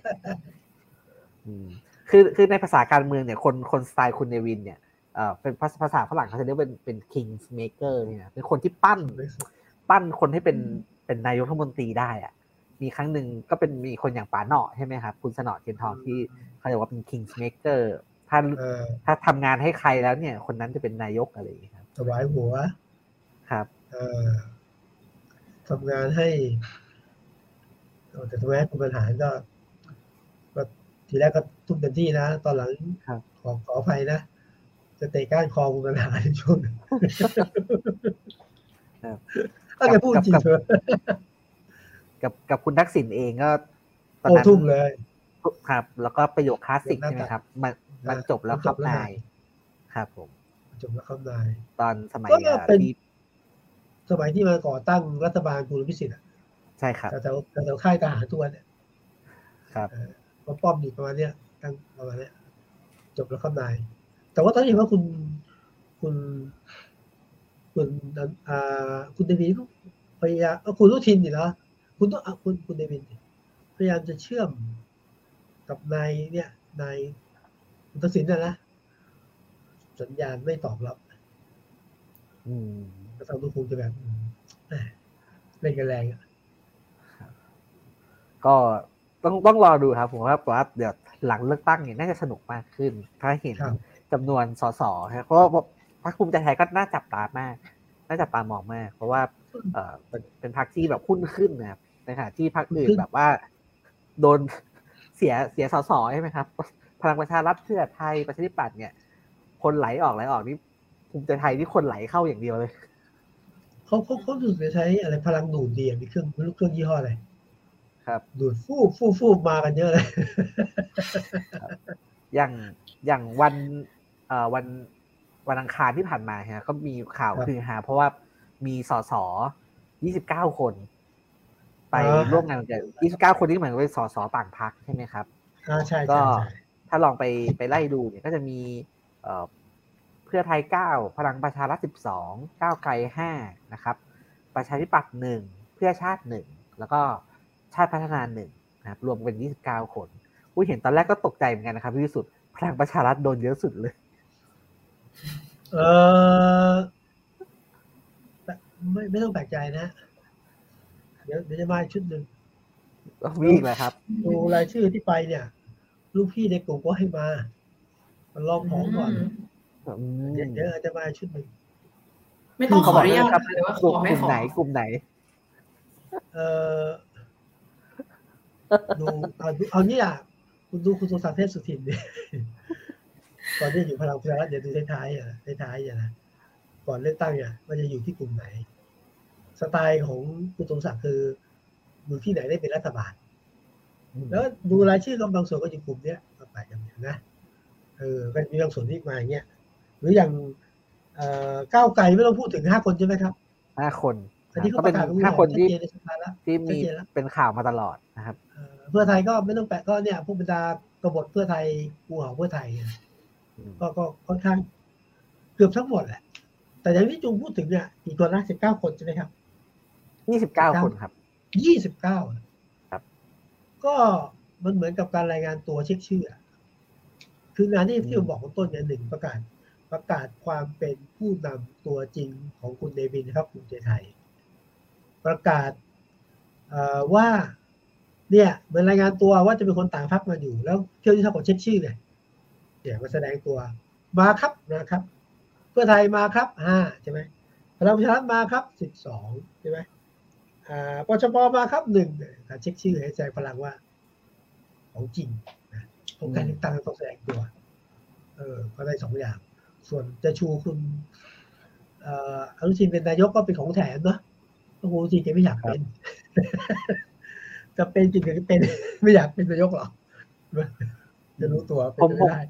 อืมคือคือในภาษาการเมืองเนี่ย คนคนสไตล์คุณเนวินเนี่ยเอ่อเป็นภาษาภาษาฝรั่งเขาจะเรียกเป็นเป็น kings maker เนี่ยเป็นคนที่ปั้น ปั้นคนให้เป็นเป็นนายกรัฐมนตรีได้อะ มีครั้งหนึ่งก็เป็นมีคนอย่างป๋าเหนาะใช่ไหมครับคุณสนอเทียนทองที่เขาเรียกว่าเป็น kings maker ถ้าเออถ้าทำงานให้ใครแล้วเนี่ย คนนั้นจะเป็นนายกอะไรอย่างเงี้ยครับถวายหัวครับเออทำงานให้เออแต่ทำไมให้คุณบรรหารก็ก็ทีแรกก็ทุ่มเต็มที่นะ ตอนหลังครับขอขออภัยนะ จะเตะก้านคอคุณบรรหารในช่วงหนึ่งครับถ้าจะพูดจริงกับเถอะ กับกับคุณทักษิณเองก็ตอนโอ้นั้นทุ่มเลยครับ แล้วก็ประโยคคลาสสิกเดี๋ยวนะใช่ไหมครับ มันมันจบแล้วครับมันจบแล้วนายครับผมจบแล้วเข้านาย ตอนสมัยก็อ่าเป็นที่สมัยที่มาก่อตั้งรัฐบาลคุณพิสิทธิ์อะใช่ครับแถวแถวแถวค่ายทหารทุกวันเนี่ยครับก็ป้อมอยู่ประมาณเนี้ยตั้งประมาณเนี้ย จบแล้วเข้านาย แต่ว่าตอนนี้เห็นว่าคุณคุณคุณอ่าคุณเนวินพยายามเอ่อคุณอนุทินนี่นะ คุณต้องอะคุณคุณเนวินดิพยายามจะเชื่อมกับนายเนี่ยนายคุณทักษิณนะนะสัญญาณไม่ตอบรับอืมก็ฟังดูคงจะแบบอืมแหม่เล่นกันแรงอะก็ต้องต้องรอดูครับ ผมว่าว่าเดี๋ยวหลังเลือกตั้งเนี่ยน่าจะสนุกมากขึ้น ถ้าเห็นครับจำนวนสสครับเพราะว่าพรรคภูมิใจไทยก็น่าจับตามาก น่าจับตามองมาก เพราะว่าเออเป็นเป็นพรรคที่แบบหุ้นขึ้นนะครับ ในขณะที่พรรคอื่นขึ้นแบบว่า โดนเสียเสียสสใช่ไหมครับ พลังประชารัฐเพื่อไทยประชาธิปัตย์เนี่ย คนไหลออกไหลออกนี่ภูมิใจไทยนี่คนไหลเข้าอย่างเดียวเลยเขาเขาเขาดูดจะใช้อะไรพลังดูดดีอะมีเครื่องไม่รู้เครื่องยี่ห้ออะไรครับ ดูดฟูบฟูบฟูบมากันเยอะเลยอย่างอย่างวันเอ่อวันวันอังคารที่ผ่านมาฮะก็มีข่าวครับคือฮาเพราะว่ามีสสยี่สิบเก้าคน ไปอ่าร่วมงานกับยี่สิบเก้าคนที่เหมือนกับเป็นสสต่างพรรคใช่ไหมครับอ่าใช่ก็ใช่ใช่ถ้าลองไปไปไล่ดูเนี่ยก็จะมีเอ่อเพื่อไทยเก้าพลังประชารัฐสิบสองก้าวไกลห้านะครับ ประชาธิปัตย์หนึ่งเพื่อชาติหนึ่งแล้วก็ชาติพัฒนาหนึ่งนะครับรวมเป็นยี่สิบเก้าคนอุ้ยเห็นตอนแรกก็ตกใจเหมือนกันนะครับพี่สุดพลังประชารัฐโดนเยอะสุดเลย เออไม่ไม่ต้องแปลกใจนะ เดี๋ยวเดี๋ยวจะมาอีกชุดหนึ่งวิ่งเลยครับ ดูรายชื่อที่ไปเนี่ย ลูกพี่ในกลุ่มก็ให้มามันลองของก่อนอืมเดี๋ยวเดี๋ยวอาจจะมาอีกชุดหนึ่งไม่ต้องขออนุญาตครับหรือว่าขกลุ่มอไม่กลุ่มขอไหนกลุ่มไหน เออดูเอาดูเอาเนี่ยคุณดูคุณสมศักดิ์เทพสุทินดิก่อนที่จะอยู่พลังประชารัฐเดี๋ยวดูท้ายๆอะท้ายๆอะนะก่อนเลือกตั้งเนี่ยมันจะอยู่ที่กลุ่มไหน สไตล์ของคุณสมศักดิ์คืออยู่ที่ไหนได้เป็นรัฐบาล แล้วดูรายชื่อก็บางส่วนก็อยู่กลุ่มเนี้ยก็ไปกันเนี่ยนะเออก็มีบางส่วนที่มาอย่างเงี้ยหรืออย่างเอ่อก้าวไกลไม่ต้องพูดถึงห้าคนใช่ไหมครับห้าคนอันนี้ก็เขาปเป็นระกาศไว้ห้าคนที่ชัดเจนในสภาแล้วที่มีชัดเจนแล้วเป็นข่าวมาตลอดนะครับเอ่อเพื่อไทยก็ไม่ต้องแปะก็เนี่ยผู้บรรดากบฏเพื่อไทยกูเห่าเพื่อไทยเนี่ยอืมก็ก็ค่อนข้างเกือบทั้งหมดแหละแต่อย่างที่จุงพูดถึงเนี่ยอีกคนละสิบเก้าคนใช่ไหมครับ ยี่สิบเก้าคนครับยี่สิบเก้าครับ ก็มันเหมือนกับการรายงานตัวเช็คชื่ออะคืองานที่ที่ผมบอกข้างต้นเนี่ยหนึ่งประกาศประกาศความเป็นผู้นำตัวจริงของคุณเดวินนะครับภูมิใจไทย ประกาศเอ่อว่าเนี่ยเหมือนรายงานตัวว่าจะเป็นคนต่างพรรคมาอยู่ แล้วเที่ยวที่เท่ากับเช็คชื่อไงเนี่ยมาแสดงตัวมาครับนะครับ เพื่อไทยมาครับห้าใช่ไหมพลังประชารัฐมาครับสิบสองใช่ไหมอ่า ปชปมาครับหนึ่งการเช็คชื่อให้แสดงพลังว่า ของจริงนะของการเลือกตั้งต้องแสดงตัว เออ ก็ได้สองอย่าง ส่วนจะชูคุณเอ่ออนุทินเป็นนายกก็เป็นของแถมเนาะเพราะคุณอนุทินแกไม่อยากเป็น จะเป็นจริงหรือเป็น ไม่อยากเป็นนายกหรอกจะรู้ตัวเป็นผมไปผมได้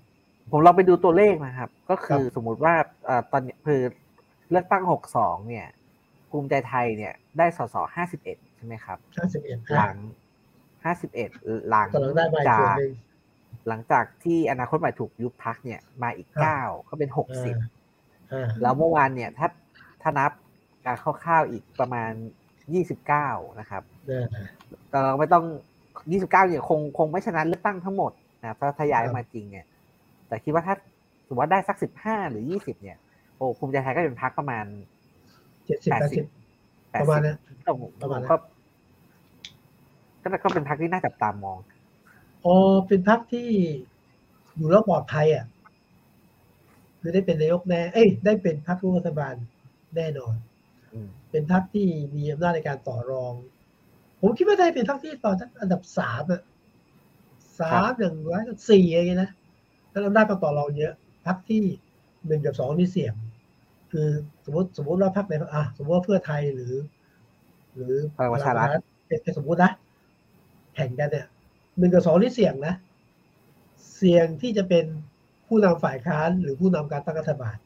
ผมลองไปดูตัวเลขนะครับ ก็คือครับสมมุติว่าเอ่อตอนนี้คือเลือกตั้งหกสองเนี่ย ภูมิใจไทยเนี่ย ได้สสห้าสิบเอ็ดใช่ไหมครับห้าสิบเอ็ดหลังห้าสิบเอ็ดหลังตอนหลังได้มาอีกจาส่วนกหนึ่งหลังจากที่อนาคตใหม่ถูกยุบพักเนี่ยมาอีกครับเก้าก็เป็นหกสิบแล้วเมื่อวานเนี่ยถ้าถ้านับการคร่าวๆอีกประมาณยี่สิบเก้านะครับแต่เราไม่ต้องยี่สิบเก้าเนี่ยคงคงไม่ชนะเลือกตั้งทั้งหมดนะถ้าทยายมาจริงเนี่ยแต่คิดว่าถ้าสมมติว่าได้สักสิบห้าหรือยี่สิบเนี่ยโอ้ภูมิใจไทยก็เป็นพักประมาณ เจ็ดสิบแปดสิบประมาณนี้ประมาณก็ก็เป็นพักที่น่าจับตามองอ๋อเป็นพักที่อยู่แล้วปลอดภัยอะคือได้เป็นนายกแน่ เอ้ย ได้เป็นพักรัฐบาลแน่นอน เป็นพักที่มีอำนาจในการต่อรอง ผมคิดว่าได้เป็นพักที่ต่ออันดับสามอะสามหนึ่งร้อยสี่อะไรนะแล้วอำนาจต่อรองเยอะพักที่หนึ่งกับสองนี่เสี่ยง คือสมมติสมมติว่าพักไหนอะสมมติว่าเพื่อไทยหรือ หรือพลังประชารัฐเป็นสมมตินะแข่งกันเนี่ยหนึ่งกับสองนี่เสี่ยงนะ เสี่ยงที่จะเป็นผู้นำฝ่ายค้านหรือผู้นำการตั้งรัฐบาล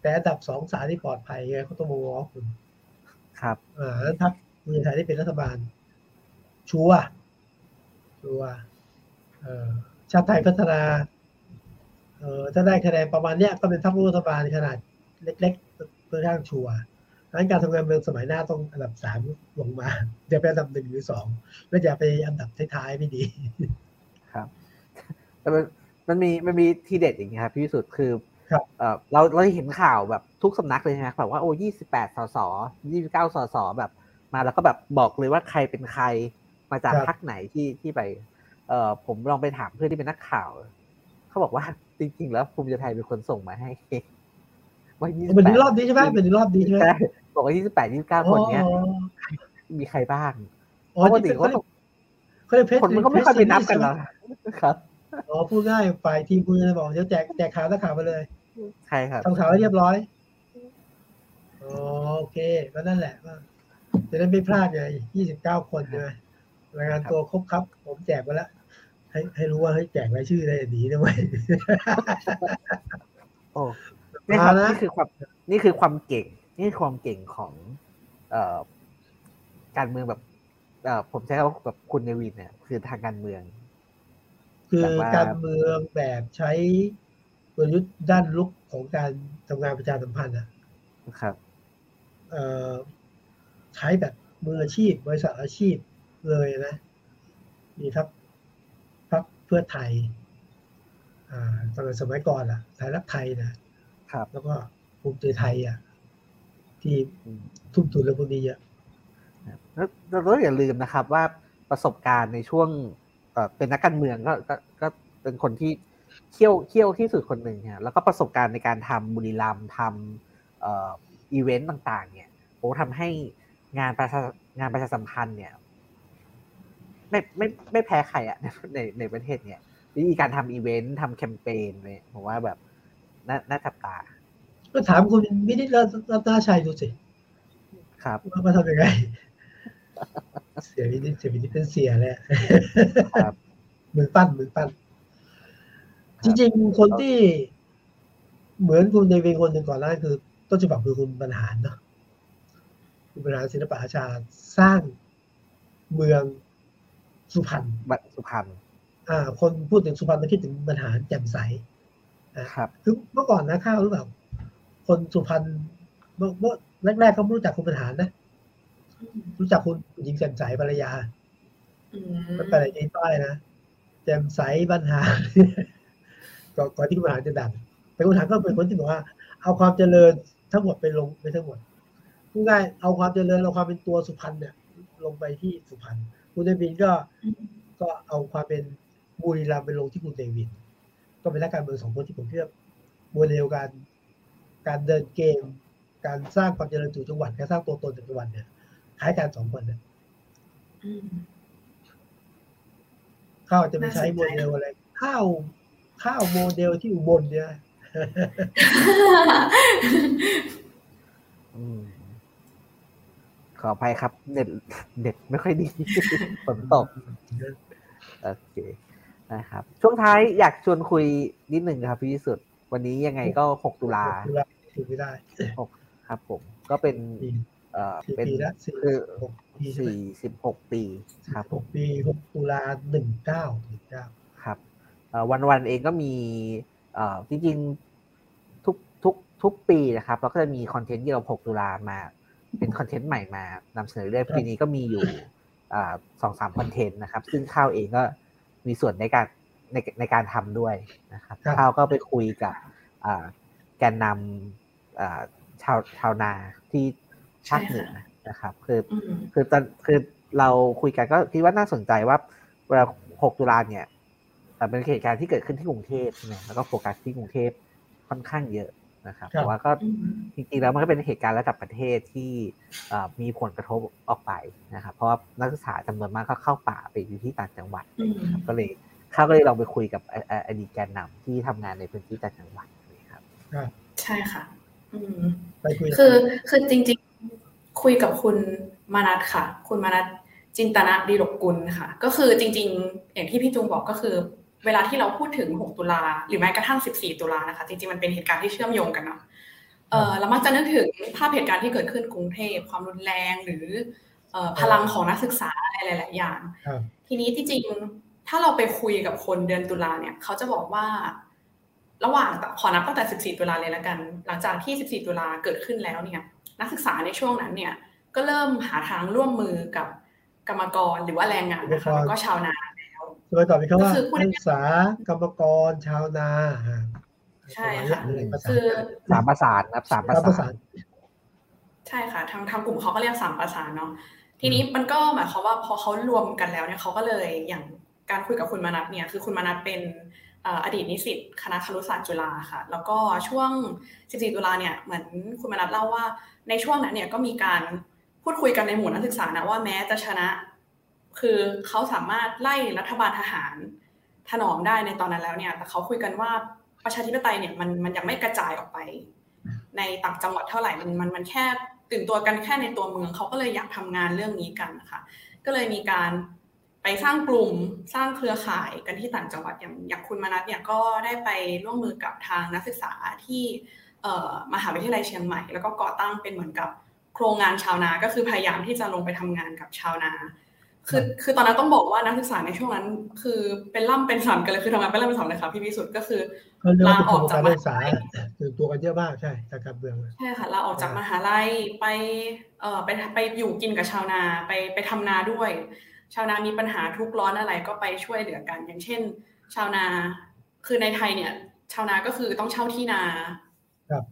แต่อันดับสองสาที่ปลอดภัยไงเขาต้องมองว่าคุณ ครับอ่าแล้วทัพเมืองไทยที่เป็นรัฐบาล ชัวชัวเอ่อชาติไทยพัฒนาเอ่อถ้าได้คะแนนประมาณเนี้ยก็เป็นทัพรัฐบาลขนาด เล็กๆเพื่อข้างชัวร์ดังนั้นการทำงานเมืองสมัยหน้าต้องอันดับสามลงมาอย่าไปอันดับหนึ่งหรือสองแล้วอย่าไปอันดับท้ายๆไม่ดี ครับ แต่มันมันมีมันมีทีเด็ดอย่างนี้ครับพี่สุดคือเออเราเราเห็นข่าวแบบทุกสำนักเลยนะแบบว่าโอ้ยี่สิบแปดสสยี่สิบเก้าสสแบบมาแล้วก็แบบบอกเลยว่าใครเป็นใครมาจากพักไหนที่ที่ไป เออผมลองไปถามเพื่อนที่เป็นนักข่าว เขาบอกว่าจริง ๆ แล้วภูมิใจไทยเป็นคนส่งมาให้ ว่ายี่สิบแปดรอบนี้ใช่ไหมเป็นรอบนี้ใช่ไหมบอกว่ายี่สิบแปดยี่สิบเก้าคนเนี้ยมีใครบ้างปกติเขาคนมันก็ไม่ค่อยไปนับกันหรอกครับอ๋อพูดง่ายฝ่ายทีมคุณจะบอกเดี๋ยวแจกแจกข่าวถ้าข่าวไปเลยใช่ครับทำข่าวให้เรียบร้อยอ๋อโอเคก็นั่นแหละก็จะได้ไม่พลาดไงยี่สิบเก้าคนใช่ไหมรายงานตัวครบครับ ผมแจกไปแล้วให้ให้รู้ว่าให้แจกรายชื่อได้ดีนะเว้ยโอ้ นี่ครับนี่คือความนี่คือความเก่ง นี่คือความเก่งของ เอ่อการเมืองแบบเอ่อผมใช้คำว่าแบบคุณเนวินเนี่ย คือทางการเมือง คือการเมืองแบบใช้กลยุทธ์ด้านลุกของการทำงานประชาสัมพันธ์อะครับใช้แบบมืออาชีพ บริษัทอาชีพเลยนะ มีพักพักเพื่อไทย อ่าตอนสมัยก่อนอะไทยรักไทยนะ ครับ แล้วก็ภูมิใจไทยอะ ที่ทุ่มทุนเรื่องพวกนี้เยอะแล้วเราอย่าลืมนะครับ ว่าประสบการณ์ในช่วงเป็นนักการเมืองก็ก็เป็นคนที่เที่ยวเที่ยวที่สุดคนหนึ่งเนี่ยแล้วก็ประสบการณ์ในการทำบุรีรัมทำอีเวนต์ต่าง ๆ เนี่ยโอ้ทำให้งานประชางานประชาสัมพันธ์เนี่ย ไม่ไม่ไม่แพ้ใครอะในในประเทศเนี่ยวิธีการทำอีเวนต์ทำแคมเปญเนี่ยผมว่าแบบ น่าน่าจับตา ก็ถามคุณมินิรัตนาชัยดูสิ ครับว่ามาทำยังไง เสียวินิเสียวินิเป็นเสียแหละมือปั้นมือปั้น จริงๆ คนที่เหมือนคุณในเวงคนหนึ่งก่อนหน้าคือ ต้นฉบับคือคุณบรรหารเนาะคุณบรรหารศิลปะอาชาสร้างเมืองสุพรรณสุพรรณอ่า คนพูดถึงสุพรรณจะคิดถึงบรรหารแจ่มใส ครับคือเมื่อก่อนนะข้าวหรือเปล่าคนสุพรรณเมื่อแรกๆเขาไม่รู้จักคุณบรรหารนะ รู้จักคุณหญิงแจ่มใสภรรยามันไปไหนใจต้อยนะแจ่มใสปัญหาก่อนที่ปัญหาจะดังแต่คุณฐานก็เป็นคนที่บอกว่า เอาความเจริญทั้งหมดไปลงไปทั้งหมดพูดง่ายเอาความเจริญเอาความเป็นตัวสุพรรณเนี่ย ลงไปที่สุพรรณคุณเดวินก็ก็เอาความเป็นบุรีรัมย์ไปลงที่คุณเดวิน ก็เป็นนักการเมืองสองคนที่ผมเชื่อโมเดลการการเดินเกม การสร้างความเจริญสู่จังหวัดการสร้างตัวตนจากจังหวัดเนี่ยคล้ายกันสองคนเนี่ยข้าวจะไปใช้โมเดลอะไร ข้าวข้าวโมเดลที่อุบลเนี่ยขออภัยครับเน็ตเน็ตไม่ค่อยดีฝนตกโอเค นะครับ ช่วงท้ายอยากชวนคุยนิดหนึ่งครับพี่สุด วันนี้ยังไงก็หกตุลาไม่ได้หกครับผม ก็เป็นเป็นคือสี่สิบหกปีครับผมปีหกตุลาหนึ่งเก้าหนึ่งเก้าครับวันวันเองก็มีจริงๆทุกทุกทุกปีนะครับเราก็จะมีคอนเทนต์ที่เรา6ตุลามา เป็นคอนเทนต์ใหม่มานำเสนอเรื่อยปีนี้ก็มีอยู่สองสามคอนเทนต์นะครับ ซึ่งข้าวเองก็ มีส่วนในการในในการทำด้วยนะครับข้าวก็ไปคุยกับแกนนำชาวชาวนาที่ภาคเหนือนะครับ คือคือตอนคือเราคุยกันก็คิดว่าน่าสนใจว่าเวลา6ตุลาเนี่ยเป็นเหตุการณ์ที่เกิดขึ้นที่กรุงเทพใช่ไหมแล้วก็โฟกัสที่กรุงเทพค่อนข้างเยอะ นะครับแต่ว่าก็จริงๆแล้วมันก็เป็นเหตุการณ์ระดับประเทศที่มีผลกระทบออกไปนะครับ เพราะว่านักศึกษาจำนวนมากก็เข้าป่าไปอยู่ที่ต่างจังหวัดก็เลยข้าก็เลยลองไปคุยกับอดีตแกนนำที่ทำงานในพื้นที่ต่างจังหวัดนะครับใช่ค่ะอืมไปคุยคือคือจริง ๆ คุยกับคุณมานัทค่ะ คุณมานัทจินตนะดีรกกุลค่ะ ก็คือจริง ๆ อย่างที่พี่จุงบอกก็คือ เวลาที่เราพูดถึง 6 ตุลาหรือแม้กระทั่ง 14 ตุลานะคะ จริงๆ มันเป็นเหตุการณ์ที่เชื่อมโยงกันเนาะเออเรามักจะนึกถึงภาพเหตุการณ์ที่เกิดขึ้นกรุงเทพความรุนแรงหรือพลังของนักศึกษาอะไรหลาย ๆ อย่าง ทีนี้ที่จริงถ้าเราไปคุยกับคนเดือนตุลาเนี่ย เขาจะบอกว่า ระหว่างขอนับตั้งแต่ 14 ตุลาเลยแล้วกัน หลังจากที่ 14 ตุลาเกิดขึ้นแล้วเนี่ย นักศึกษาในช่วงนั้นเนี่ย ก็เริ่มหาทางร่วมมือกับกรรมกรหรือว่าแรงงานนะคะแล้วก็ชาวนาแล้ว โดยต่อไปคำว่านักศึกษากรรมกรชาวนาใช่ค่ะคือสามประสานนะสามประสานใช่ค่ะทางทางกลุ่มเขาก็เรียกสามประสานเนาะทีนี้มันก็หมายความว่าพอเขารวมกันแล้วเนี่ยเขาก็เลยอย่างการคุยกับคุณมนัทเนี่ยคือคุณมนัทเป็นอดีตนิสิตคณะครุศาสตร์จุฬาค่ะ แล้วก็ช่วง 14 ตุลาเนี่ยเหมือนคุณมนัทเล่าว่าในช่วงนั้นเนี่ยก็มีการพูดคุยกันในหมู่นักศึกษานะว่าแม้จะชนะ คือเขาสามารถไล่รัฐบาลทหารถนอมได้ในตอนนั้นแล้วเนี่ย แต่เขาคุยกันว่าประชาธิปไตยเนี่ยมันมันยังไม่กระจายออกไป ในต่างจังหวัดเท่าไหร่มันมันมันแค่ตื่นตัวกันแค่ในตัวเมืองเขาก็เลยอยากทำงานเรื่องนี้กันนะคะก็เลยมีการไปสร้างกลุ่มสร้างเครือข่ายกันที่ต่างจังหวัดอย่างอย่างคุณมนัทเนี่ยก็ได้ไปร่วมมือกับทางนักศึกษาที่มหาวิทยาลัยเชียงใหม่ แล้วก็ก่อตั้งเป็นเหมือนกับโครงงานชาวนาก็คือพยายามที่จะลงไปทำงานกับชาวนา คือคือตอนนั้นต้องบอกว่านักศึกษาในช่วงนั้น คือเป็นล่ำเป็นสันกันเลยคือทำงานเป็นล่ำเป็นสันเลยค่ะพี่พิสุทธ์ก็คือลาออกจากมหาลัยตื่นตัวกันเยอะมากใช่จากการเมืองใช่ค่ะลาออกจากมหาลัยไปเอ่อไปไปอยู่กินกับชาวนาไปไปทำนาด้วย ชาวนามีปัญหาทุกร้อนอะไรก็ไปช่วยเหลือกัน อย่างเช่น ชาวนาคือในไทยเนี่ย ชาวนาก็คือต้องเช่าที่นา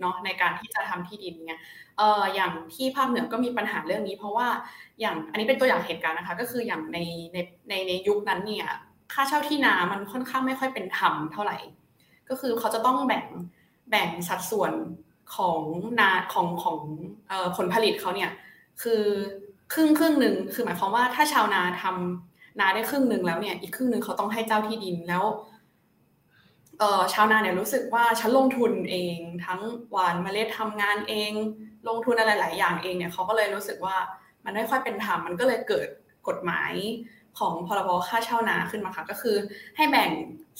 เนาะในการที่จะทำที่ดินเนี่ย เอออย่างที่ภาคเหนือก็มีปัญหาเรื่องนี้ เพราะว่าอย่างอันนี้เป็นตัวอย่างเหตุการณ์นะคะ ก็คืออย่างในในในในยุคนั้นเนี่ย ค่าเช่าที่นามันค่อนข้างไม่ค่อยเป็นธรรมเท่าไหร่ ก็คือเขาจะต้องแบ่งแบ่งสัดส่วนของนาของของผลผลิตเขาเนี่ยคือครึ่งครึ่งหนึ่งคือหมายความว่าถ้าชาวนาทำนาได้ครึ่งหนึ่งแล้วเนี่ย อีกครึ่งหนึ่งเขาต้องให้เจ้าที่ดินแล้วเออชาวนาเนี่ยรู้สึกว่าฉันลงทุนเอง ทั้งหวานเมล็ดทำงานเอง ลงทุนอะไรหลายอย่างเองเนี่ยเขาก็เลยรู้สึกว่ามันไม่ค่อยเป็นธรรมมันก็เลยเกิดกฎหมายของพรบค่าเช่านาขึ้นมาค่ะก็คือให้แบ่ง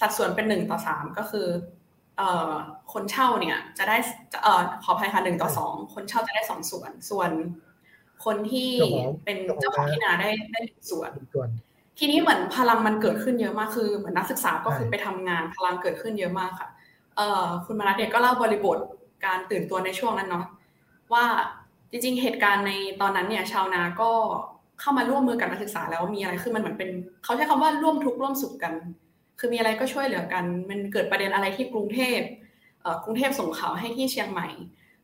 สัดส่วนเป็นหนึ่งต่อสามก็คือเอ่อคนเช่าเนี่ยจะได้เอ่อขออภัยค่ะหนึ่งต่อสองคนเช่าจะได้สองส่วน ส่วนคนที่เป็นเจ้าของที่นาได้ได้ส่วน ทีนี้เหมือนพลังมันเกิดขึ้นเยอะมากคือเหมือนนักศึกษาก็คือไปทำงานพลังเกิดขึ้นเยอะมากค่ะเอ่อคุณมารัตเนี่ยก็เล่าบริบทการตื่นตัวในช่วงนั้นเนาะ ว่าจริงๆ เหตุการณ์ในตอนนั้นเนี่ยชาวนาก็เข้ามาร่วมมือกับนักศึกษาแล้วมีอะไรขึ้นมันเหมือนเป็นเขาใช้คำว่าร่วมทุกข์ร่วมสุขกัน คือมีอะไรก็ช่วยเหลือกัน มันเกิดประเด็นอะไรที่กรุงเทพกรุงเทพส่งข่าวให้ที่เชียงใหม่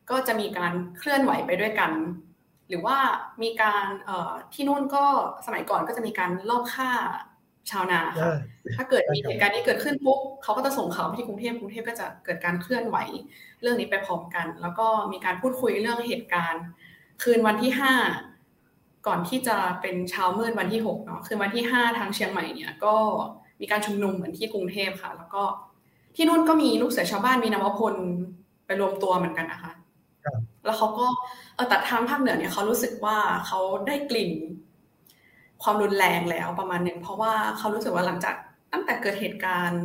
ก็จะมีการเคลื่อนไหวไปด้วยกัน หรือว่ามีการที่นู่นก็สมัยก่อนก็จะมีการลอบฆ่า ชาวนาค่ะถ้าเกิดมีเหตุการณ์นี้เกิดขึ้นปุ๊บเขาก็จะส่งข่าวไปที่กรุงเทพกรุงเทพก็จะเกิดการเคลื่อนไหวเรื่องนี้ไปพร้อมกัน แล้วก็มีการพูดคุยเรื่องเหตุการณ์ คืนวันที่ห้าก่อนที่จะเป็นเช้ามืดวันที่หกเนาะคืนวันที่ห้าทางเชียงใหม่เนี่ยก็มีการชุมนุมเหมือนที่กรุงเทพค่ะ แล้วก็ที่นู่นก็มีลูกเสือชาวบ้านมีนวพลไปรวมตัวเหมือนกันนะคะแล้วเขาก็เออแต่ทางภาคเหนือเนี่ยเขารู้สึกว่าเขาได้กลิ่น ความรุนแรงแล้วประมาณหนึ่งเพราะว่าเขารู้สึกว่าหลังจากตั้งแต่เกิดเหตุการณ์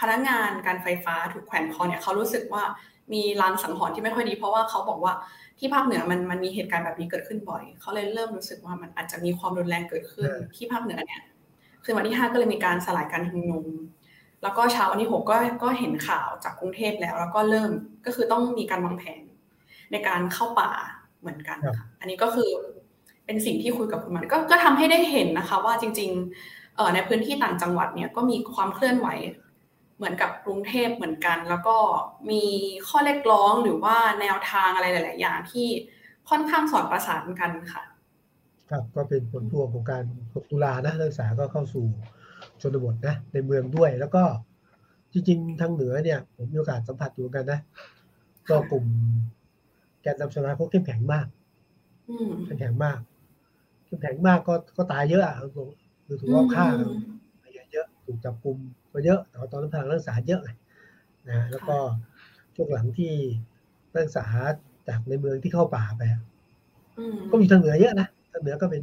พนักงานการไฟฟ้าถูกแขวนคอเนี่ยเขารู้สึกว่ามีลางสังหรณ์ที่ไม่ค่อยดี เพราะว่าเขาบอกว่าที่ภาคเหนือมันมันมีเหตุการณ์แบบนี้เกิดขึ้นบ่อย เขาเลยเริ่มรู้สึกว่ามันอาจจะมีความรุนแรงเกิดขึ้นที่ภาคเหนือเนี่ยคือวันที่ห้าก็เลยมีการสลายการชุมนุม แล้วก็เช้าวันที่หกก็ก็เห็นข่าวจากกรุงเทพแล้ว แล้วก็เริ่มก็คือต้องมีการวางแผนในการเข้าป่าเหมือนกันค่ะอันนี้ก็คือ เป็นสิ่งที่คุยกับคุณมันก็ก็ทำให้ได้เห็นนะคะ ว่าจริงๆเออในพื้นที่ต่างจังหวัดเนี่ยก็มีความเคลื่อนไหวเหมือนกับกรุงเทพเหมือนกัน แล้วก็มีข้อเรียกร้องหรือว่าแนวทางอะไรหลาย ๆ อย่างที่ค่อนข้างสอดประสานกันค่ะ ครับก็เป็นผลพวงของการ6ตุลานะนักศึกษาก็เข้าสู่ชนบทนะในเมืองด้วยแล้วก็จริงๆทางเหนือเนี่ย ผมมีโอกาสสัมผัสอยู่กันนะ ก็กลุ่มแกนนำสมาพวกเข้มแข็งมากเข้มแข็งมาก เข้มแข็งมากก็ก็ตายเยอะอะคือถูกว่าฆ่าเยอะถูกจับกลุ่มก็เยอะแต่ตอนนั้นทางนักศึกษาเยอะไงนะแล้วก็ช่วงหลังที่นักศึกษาจากในเมืองที่เข้าป่าไปก็มีทางเหนือเยอะนะทางเหนือก็เป็น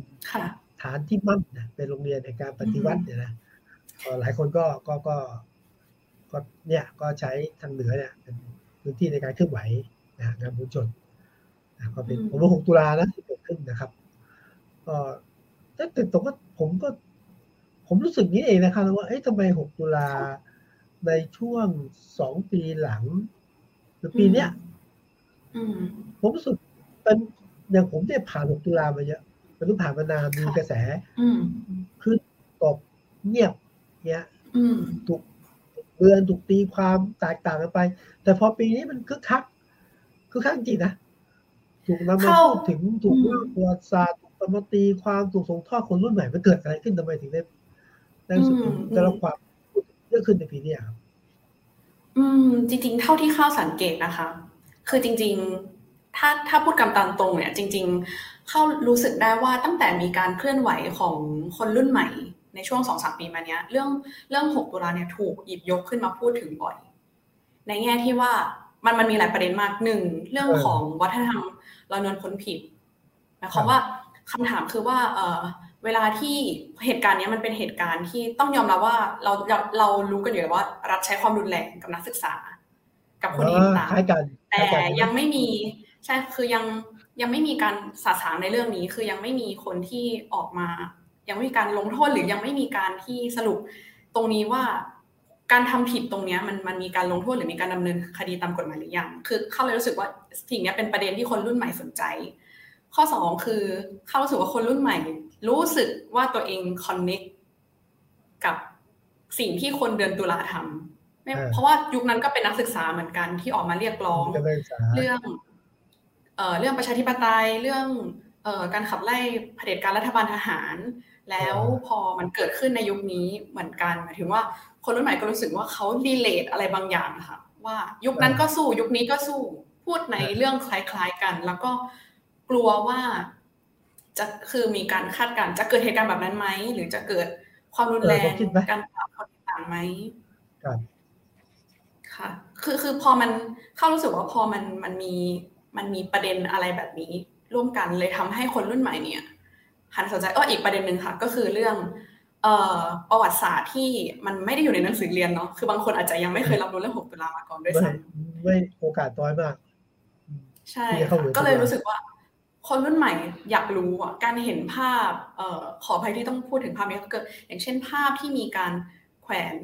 ฐานที่มั่นนะเป็นโรงเรียนในการปฏิวัติเนี่ยนะหลายคนก็ก็ก็ก็เนี่ยก็ใช้ทางเหนือเนี่ยเป็นพื้นที่ในการเคลื่อนไหวนะงานบุญชนนะก็เป็นผมว่าหกตุลานะที่เกิดขึ้นนะครับก็ แต่ตรงก็ผมก็ ผมรู้สึกนี้เองนะครับว่าเอ๊ะทำไมหกตุลาในช่วงสองปีหลัง หรือปีเนี้ยผมรู้สึกเป็นอย่างผมเนี่ยผ่านหกตุลามาเยอะมันต้องผ่านมานานมีกระแสขึ้นตกเงียบเนี้ยถูกเรือนถูกตีความแตกต่างกันไป แต่พอปีนี้มันคึกคักคึกคักจริงนะถูกนำมาพูดถึงถูกเล่าประวัติศาสตร์ถูก มาตีความถูกส่งทอดคนรุ่นใหม่มันเกิดอะไรขึ้นทำไมถึงได้ได้รู้สึกได้รับความเยอะขึ้นในปีนี้ครับอืม จริง ๆ เท่าที่เข้าสังเกตนะคะ คือจริง ๆ ถ้าถ้าพูดกำตามตรงเนี่ย จริง ๆ เข้ารู้สึกได้ว่าตั้งแต่มีการเคลื่อนไหวของคนรุ่นใหม่ ในช่วงสองสามปีมาเนี้ย เรื่องเรื่องหกตุลาเนี่ยถูกหยิบยกขึ้นมาพูดถึงบ่อย ในแง่ที่ว่ามันมันมีหลายประเด็นมากหนึ่งเรื่องของวัฒนธรรมเรานวลพ้นผิดนะคะว่า คำถามคือว่าเออเวลาที่เหตุการณ์นี้มันเป็นเหตุการณ์ที่ต้องยอมรับว่าเราเรารู้กันอยู่แล้วว่า รัฐใช้ความรุนแรงกับนักศึกษา กับคนอื่นต่างแต่ยังไม่มีใช่คือยังยังไม่มีการสาสางในเรื่องนี้ คือยังไม่มีคนที่ออกมา ยังไม่มีการลงโทษหรือยังไม่มีการที่สรุปตรงนี้ว่าการทำผิดตรงนี้มันมันมีการลงโทษหรือมีการดำเนินคดีตามกฎหมายหรือยัง คือเข้าเลยรู้สึกว่าสิ่งนี้เป็นประเด็นที่คนรุ่นใหม่สนใจ ข้อสองคือเข้ารู้สึกว่าคนรุ่นใหม่ รู้สึกว่าตัวเองคอนเน็กกับสิ่งที่คนเดือนตุลาทำเพราะว่ายุคนั้นก็เป็นนักศึกษาเหมือนกันที่ออกมาเรียกร้อง เรื่องเอ่อเรื่องประชาธิปไตยเรื่องเอ่อการขับไล่เผด็จการรัฐบาลทหาร แล้วพอมันเกิดขึ้นในยุคนี้เหมือนกันหมายถึงว่าคนรุ่นใหม่ก็รู้สึกว่าเขาดีเลทอะไรบางอย่างค่ะว่ายุคนั้นก็สู้ยุคนี้ก็สู้พูดในเรื่องคล้ายๆกัน แล้วก็ กลัวว่าจะคือมีการคาดการจะเกิดเหตุการณ์แบบนั้นไหมหรือจะเกิดความรุนแรงการปราบคนต่างไหมค่ะ คือคือพอมันเข้ารู้สึกว่าพอมันมันมีมันมีประเด็นอะไรแบบนี้ ร่วมกันเลยทำให้คนรุ่นใหม่เนี่ยหันสนใจเอออีกประเด็นหนึ่งค่ะ ก็คือเรื่องเอ่อประวัติศาสตร์ที่มันไม่ได้อยู่ในหนังสือเรียนเนาะคือบางคนอาจจะยังไม่เคยรับรู้เรื่องหกตุลามาก่อนด้วยซ้ำไม่โอกาสน้อยมาก ใช่ ก็เลยรู้สึกว่า คนรุ่นใหม่อยากรู้อะการเห็นภาพเอ่อขออภัยที่ต้องพูดถึงภาพนี้ก็เกิดอย่างเช่นภาพที่มีการแขวน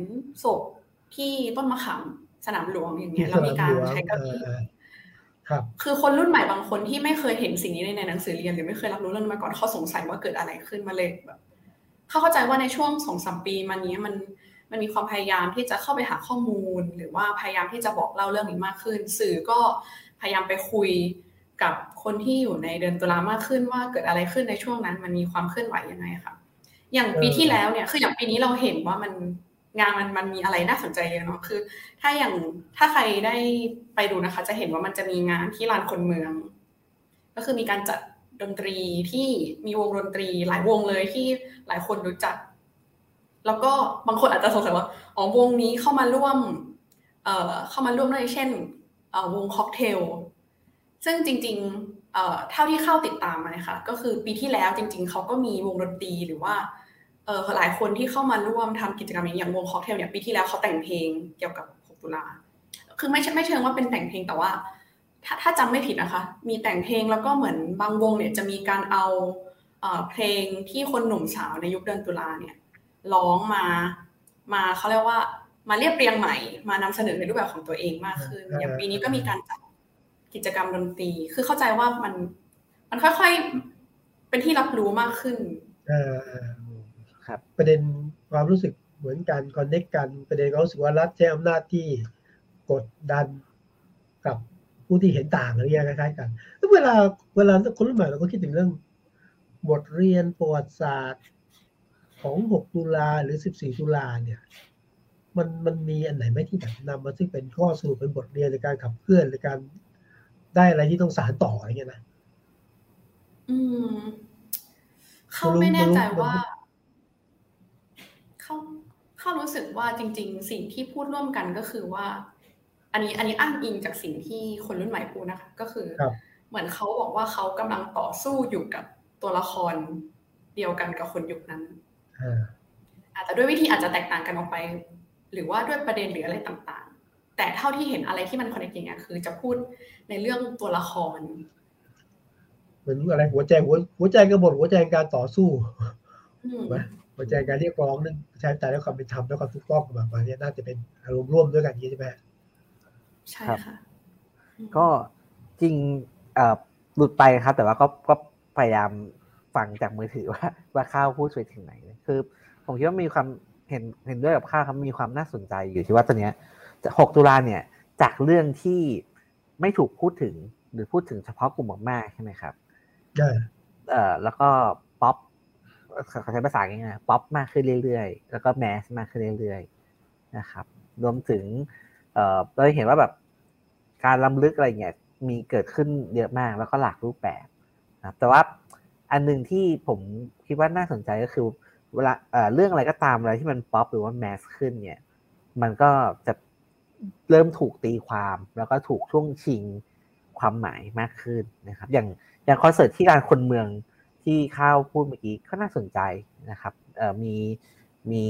ศพที่ต้นมะขามสนามหลวงอย่างเงี้ยแล้วมีการใช้กระบี่คือคนรุ่นใหม่บางคนที่ไม่เคยเห็นสิ่งนี้ในหนังสือเรียนหรือไม่เคยรับรู้เรื่องมาก่อนเขาสงสัยว่าเกิดอะไรขึ้นมาเลยแบบเขาเข้าใจว่าในช่วงสองสามปีมานี้มันมันมีความพยายามที่จะเข้าไปหาข้อมูล หรือว่าพยายามที่จะบอกเล่าเรื่องนี้มากขึ้น สื่อก็พยายามไปคุยกับ คนที่อยู่ในเดือนตุลามากขึ้นว่าเกิดอะไรขึ้นในช่วงนั้น มันมีความเคลื่อนไหวยังไงค่ะ อย่างปีที่แล้วเนี่ยคืออย่างปีนี้เราเห็นว่ามันงานมันมันมีอะไรน่าสนใจเยอะเนาะคือ ถ้าอย่างถ้าใครได้ไปดูนะคะ จะเห็นว่ามันจะมีงานที่ลานคนเมือง ก็คือมีการจัดดนตรีที่มีวงดนตรีหลายวงเลยที่หลายคนรู้จัก แล้วก็บางคนอาจจะสงสัยว่าอ๋อวงนี้เข้ามาร่วม เอ่อเข้ามาร่วมด้วยเช่นเอ่อวงค็อกเทลซึ่งจริงๆ เท่าที่เข้าติดตามมานะคะก็คือปีที่แล้วจริง ๆเขาก็มีวงดนตรีหรือว่าเออหลายคนที่เข้ามาร่วมทำกิจกรรมอย่างวงค็อกเทลเนี่ยปีที่แล้วเขาแต่งเพลงเกี่ยวกับ 6 ตุลาคือไม่ใช่ไม่เชิงว่าเป็นแต่งเพลงแต่ว่า ถ้าถ้าจำไม่ผิดนะคะ มีแต่งเพลงแล้วก็เหมือนบางวงเนี่ยจะมีการเอาเพลงที่คนหนุ่มสาวในยุคเดือนตุลาเนี่ยร้องมามาเขาเรียกว่ามาเรียบเรียงใหม่ มานำเสนอในรูปแบบของตัวเองมากขึ้นอย่างปีนี้ก็มีการจัด กิจกรรมดนตรี คือเข้าใจว่ามันมันค่อยๆ เป็นที่รับรู้มากขึ้นครับ ประเด็นความรู้สึกเหมือนกันคอนเน็กกัน ประเด็นเขาสึกว่ารัฐใช้อำนาจที่กดดันกับผู้ที่เห็นต่างอะไรเงี้ยคล้ายๆกันแล้วเวลาเวลาคนรุ่นใหม่เราก็คิดถึงเรื่อง บทเรียนประวัติศาสตร์ของ 6 ตุลาหรือ 14 ตุลาเนี่ย มันมันมีอันไหนไหมที่แบบนำมาซึ่งเป็นข้อสรุปเป็นบทเรียนในการขับเคลื่อนในการ ได้อะไรที่ต้องสารต่ออะไรเงี้ยนะอืม เขาไม่แน่ใจว่า เขาเขารู้สึกว่าจริง ๆ สิ่งที่พูดร่วมกันก็คือว่า อันนี้ อันนี้อ้างอิงจากสิ่งที่คนรุ่นใหม่พูดนะคะ ก็คือเหมือนเขาบอกว่าเขากำลังต่อสู้อยู่กับตัวละครเดียวกันกับคนยุคนั้นอาจจะด้วยวิธีอาจจะแตกต่างกันออกไป หรือว่าด้วยประเด็นหรืออะไรต่างๆ แต่เท่าที่เห็นอะไรที่มันคอนเนคอย่งเงี้ยคือจะพูดในเรื่องตัวละครมันรู้อะไรหัวใจหัวหัวใจกระบฏหัวใจการต่อสู้หัวใจการเรียกร้องนั่นใช้แต่แล้วความเป็นธรรมแล้วความถูกต้องแบบนี้น่าจะเป็นอารมณ์ร่วมด้วยกันนี้ใช่ไหมใช่ค่ะก็จริงหลุดไปครับ แต่ว่าก็ก็พยายามฟังจากมือถือว่า ว่าข้าวพูดไปถึงไหนคือ ผมคิดว่ามีความเห็นเห็นด้วยกับข้าวครับมีความน่าสนใจอยู่ที่ว่าตอนเนี้ย 6ตุลาเนี่ยจากเรื่องที่ไม่ถูกพูดถึงหรือพูดถึงเฉพาะกลุ่มมากๆใช่ไหมครับใช่เอ่อแล้วก็ป๊อปเขาใช้ภาษาง่ายๆป๊อปมากขึ้นเรื่อยๆ แล้วก็แมสมากขึ้นเรื่อยๆนะครับรวมถึงเอ่อเราเห็นว่าแบบการล้ำลึกอะไรเงี้ยมีเกิดขึ้นเยอะมากแล้วก็หลากรูปแบบนะแต่ว่าอันหนึ่งที่ผมคิดว่าน่าสนใจก็คือเวลาเรื่องอะไรก็ตามอะไรที่มันป๊อปหรือว่าแมสขึ้นเนี่ย มันก็จะ เริ่มถูกตีความ แล้วก็ถูกช่วงชิงความหมายมากขึ้นนะครับ อย่างอย่างคอนเสิร์ตที่การคนเมืองที่ข้าวพูดเมื่อกี้ก็น่าสนใจนะครับเอ่อมีมี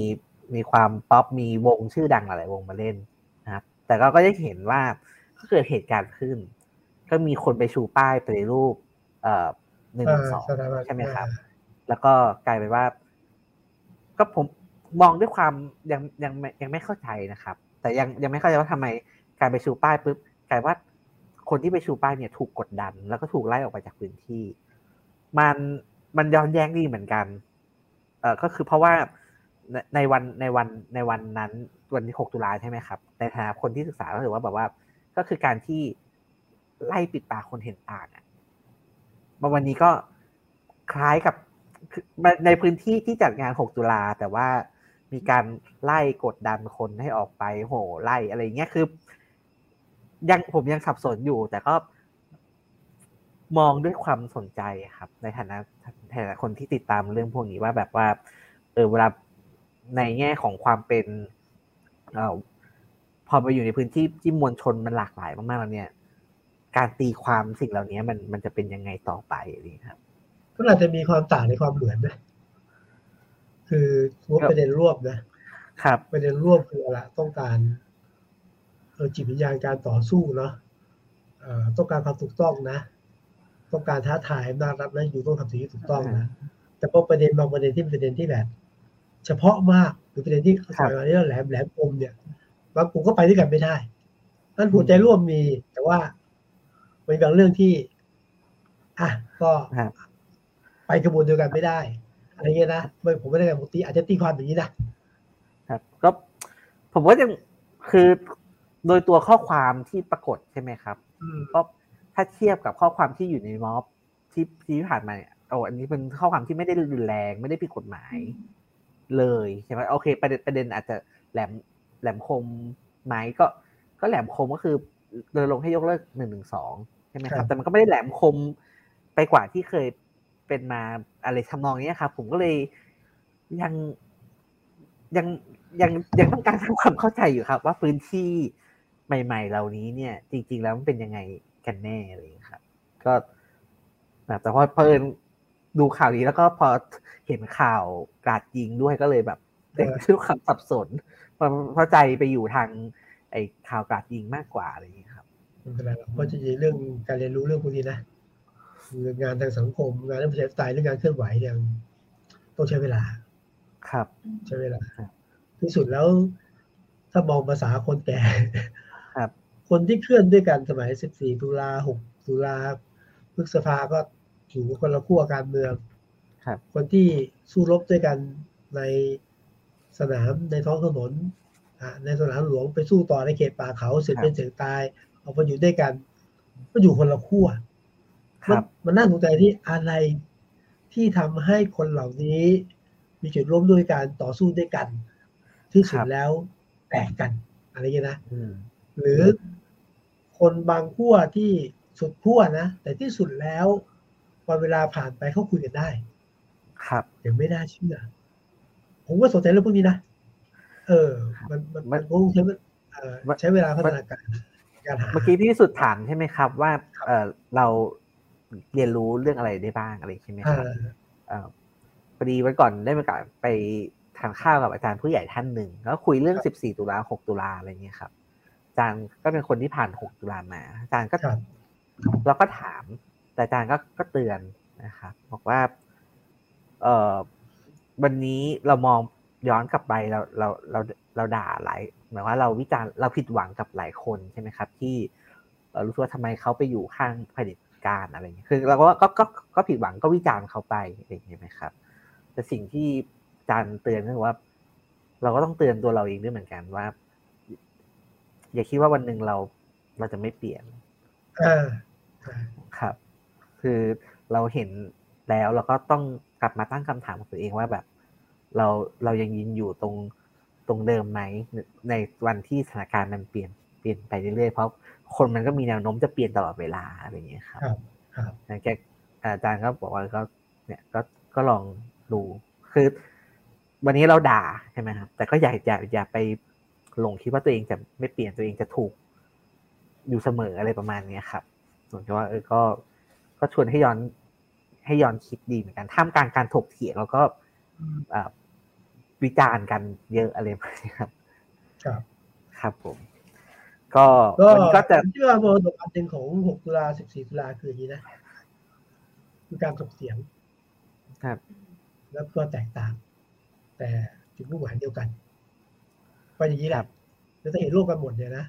มีความป๊อปมีวงชื่อดังหลายวงมาเล่นนะครับ แต่ก็ก็ได้เห็นว่าก็เกิดเหตุการณ์ขึ้น ก็มีคนไปชูป้ายไปในรูปเอ่อหนึ่งสองใช่ไหมครับ แล้วก็กลายเป็นว่า ก็ผมมองด้วยความยังยังยังไม่เข้าใจนะครับ แต่ยังยังไม่เข้าใจว่าทำไมการไปชูป้ายปุ๊บกลายว่าคนที่ไปชูป้ายเนี่ยถูกกดดัน แล้วก็ถูกไล่ออกไปจากพื้นที่ มันมันย้อนแย้งดีเหมือนกัน เออก็คือเพราะว่าในวันในวันในวันนั้นวันที่หกตุลาใช่ไหมครับ ในฐานะคนที่ศึกษาก็ถือว่าแบบว่า ก็คือการที่ไล่ปิดปากคนเห็นต่างอะมาวันนี้ก็คล้ายกับในพื้นที่ที่จัดงานหกตุลาแต่ว่า มีการไล่กดดันคนให้ออกไปโหไล่อะไรเงี้ยคือ ยังผมยังสับสนอยู่ แต่ก็มองด้วยความสนใจครับ ในฐานะฐานะคนที่ติดตามเรื่องพวกนี้ว่าแบบว่า เออเวลาในแง่ของความเป็นเออพอไปอยู่ในพื้นที่ที่มวลชนมันหลากหลายมากๆแล้วเนี่ย การตีความสิ่งเหล่านี้มันมันจะเป็นยังไงต่อไปนี่ครับก็อาจจะมีความต่างในความเหมือนนะ คือว่าประเด็นรวบนะครับประเด็นรวบคืออะไรต้องการเออจิตวิญญาณการต่อสู้เนาะต้องการความถูกต้องนะ ต้องการท้าทายนารับและอยู่ต้องทำสิ่งที่ถูกต้องนะแต่พอประเด็นบางประเด็นที่เป็นประเด็นที่แบบ เฉพาะมากหรือประเด็นที่สายมาที่แหลมแหลมคมเนี่ยบางกลุ่มก็ไปด้วยกันไม่ได้นั่นหัวใจร่วมมี แต่ว่าเป็นบางเรื่องที่ อะก็ไปกระบวนเดียวกันไม่ได้ อะไรเงี้ยนะผมไม่ได้การปกติอาจจะตีความอย่างนี้นะครับก็ผมว่ายังคือโดยตัวข้อความที่ปรากฏใช่ไหมครับก็ถ้าเทียบกับข้อความที่อยู่ในม็อบที่ที่ผ่านมาเนี่ยโอ้อันนี้เป็นข้อความที่ไม่ได้รุนแรงไม่ได้ผิดกฎหมาย เลยใช่ไหมโอเค ประเด็นประเด็นอาจจะแหลมแหลมคมไหมก็ก็แหลมคมก็คือเดินลงให้ยกเลิกหนึ่งหนึ่งสองใช่ไหมครับ แต่มันก็ไม่ได้แหลมคมไปกว่าที่เคย เป็นมาอะไรทำนองนี้ครับ ผมก็เลยยังยังยังยังต้องการทำความเข้าใจอยู่ครับ ว่าพื้นที่ใหม่ ๆ เหล่านี้เนี่ย จริง ๆ แล้วมันเป็นยังไงกันแน่อะไรครับ ก็แต่พอเพลินดูข่าวนี้แล้วก็พอเห็นข่าวกราดยิงด้วยก็เลยแบบเด็กชื่อคำสับสนเพราะใจไปอยู่ทาง ไอ้ข่าวกราดยิงมากกว่าอะไรอย่างนี้ครับไม่เป็นไรหรอกเพราะจริงๆเรื่องการเรียนรู้เรื่องพวกนี้นะ งานทางสังคม งานเรื่องประชาธิปไตยเรื่องการเคลื่อนไหวเนี่ยต้องใช้เวลา ครับ ใช้เวลาที่สุดแล้ว ถ้ามองภาษาคนแก่ครับ คนที่เคลื่อนด้วยกันสมัย 14 ตุลา 6 ตุลาพฤษภาก็อยู่คนละขั้วการเมืองครับ คนที่สู้รบด้วยกันในสนามในท้องถนนอะในสนามหลวงไปสู้ต่อในเขตป่าเขาเสียเป็นเสียงตาย เอาไปอยู่ด้วยกัน ก็อยู่คนละขั้วครับ มันมันน่าสนใจที่อะไรที่ทำให้คนเหล่านี้ มีจุดร่วมด้วยการต่อสู้ด้วยกัน ที่สุดแล้วแตกกันอะไรอย่างเงี้ยนะอืมหรือคนบางขั้วที่สุดขั้วนะแต่ที่สุดแล้วพอเวลาผ่านไปเขาคุยกันได้ ครับยังไม่น่าเชื่อ ผมก็สนใจเรื่องพวกนี้นะเออ มันมันมัมันนคงใช้เวเอ่อใช้เวลาพัฒนาการการหาเมื่อกี้พี่สุดถามใช่ไหมครับ ว่าเออเรา เรียนรู้เรื่องอะไรได้บ้างอะไรใช่ไหมคอ่ารับเอ่อพอดีวันก่อนได้มีโอกาสไปทานข้าวกับอาจารย์ผู้ใหญ่ท่านหนึ่งแล้วคุยเรื่อง 14 ตุลา 6 ตุลาอะไรเงี้ยครับอาจารย์ก็เป็นคนที่ผ่าน 6 ตุลามา อาจารย์ก็ครับเราก็ถาม แต่อาจารย์ก็ก็เตือนนะครับบอกว่า เออวันนี้เรามองย้อนกลับไปเราเราเราเราด่าหลายหมายว่าเราวิจารณ์เราผิดหวังกับหลายคนใช่ไหมครับ ที่เอ่อรู้สึกว่าทำไมเขาไปอยู่ข้างเผด็จ การอะไรอย่างเงี้ยคือเราก็ก็ก็ก็ผิดหวังก็วิจารณ์เขาไปอะไรอย่างเงี้ยไหมครับ แต่สิ่งที่อาจารย์เตือนก็คือว่า เราก็ต้องเตือนตัวเราเองด้วยเหมือนกันว่า อย่าคิดว่าวันหนึ่งเราเราจะไม่เปลี่ยนอ่าครับ คือเราเห็นแล้วเราก็ต้องกลับมาตั้งคำถามกับตัวเองว่าแบบ เราเรายังยืนอยู่ตรงตรงเดิมไหมในวันที่สถานการณ์มันเปลี่ยน เปลี่ยนไปเรื่อยๆเพราะคนมันก็มีแนวโน้มจะเปลี่ยนตลอดเวลาอะไรอย่างเงี้ยครับครับครับอย่างแกอาจารย์ก็บอกว่าก็เนี่ยก็ก็ลองดูคือ วันนี้เราด่าใช่ไหมครับ แต่ก็อย่าอย่าอย่าไปหลงคิดว่าตัวเองจะไม่เปลี่ยนตัวเองจะถูกอยู่เสมออะไรประมาณเนี้ยครับส่วนที่ว่าเออก็ก็ชวนให้ย้อนให้ย้อนคิดดีเหมือนกันท่ามกลางการถกเถียงแล้วก็อ่าวิจารณ์กันเยอะอะไรประมาณนี้ครับ ครับ ครับผม ก็ก็วันนี้ก็จะผมเชื่อว่ามรดกอันหนึ่งของ6ตุลา14ตุลาคืออย่างนี้นะคือการถกเถียงครับ แล้วก็แตกต่าง แต่จุดมุ่งหมายเดียวกันก็อย่างนี้แหละแล้วถ้าเห็นร่วมกันหมดเนี่ยนะ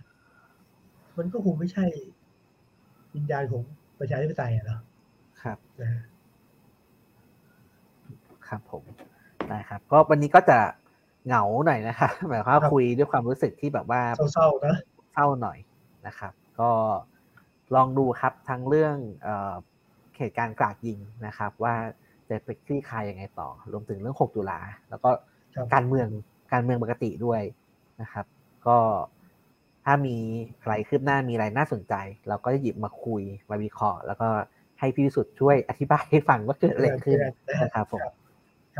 มันก็คงไม่ใช่วิญญาณของประชาธิปไตยอะเนาะครับนะฮะครับผมได้ครับก็วันนี้ก็จะเหงาหน่อยนะครับหมายความว่าคุยด้วยความรู้สึกที่แบบว่าเศร้าๆนะ เศร้าหน่อยนะครับ ก็ลองดูครับทั้งเรื่องเอ่อเหตุการณ์กราดยิงนะครับ ว่าจะไปคลี่คลายยังไงต่อ รวมถึงเรื่อง 6 ตุลา แล้วก็ครับการเมืองการเมืองปกติด้วยนะครับ ก็ถ้ามีอะไรคืบหน้ามีอะไรน่าสนใจ เราก็จะหยิบมาคุยมาวิเคราะห์แล้วก็ให้พี่วิสุทธ์ช่วยอธิบายให้ฟังว่าเกิดอะไรขึ้นนะครับผม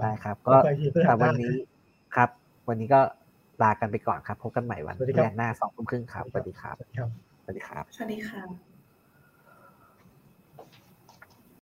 ได้ครับ ก็ไปที่พฤสำหหัรับสหวัน้านนี้ครับ วันนี้ก็ ลากันไปก่อนครับ พบกันใหม่วันสวัสดีพฤครับหัสหน้าสองทุ่มครึ่งครับสวัสดีครับสวัสดีครับสวัสดีครับสวัสดีค่ะ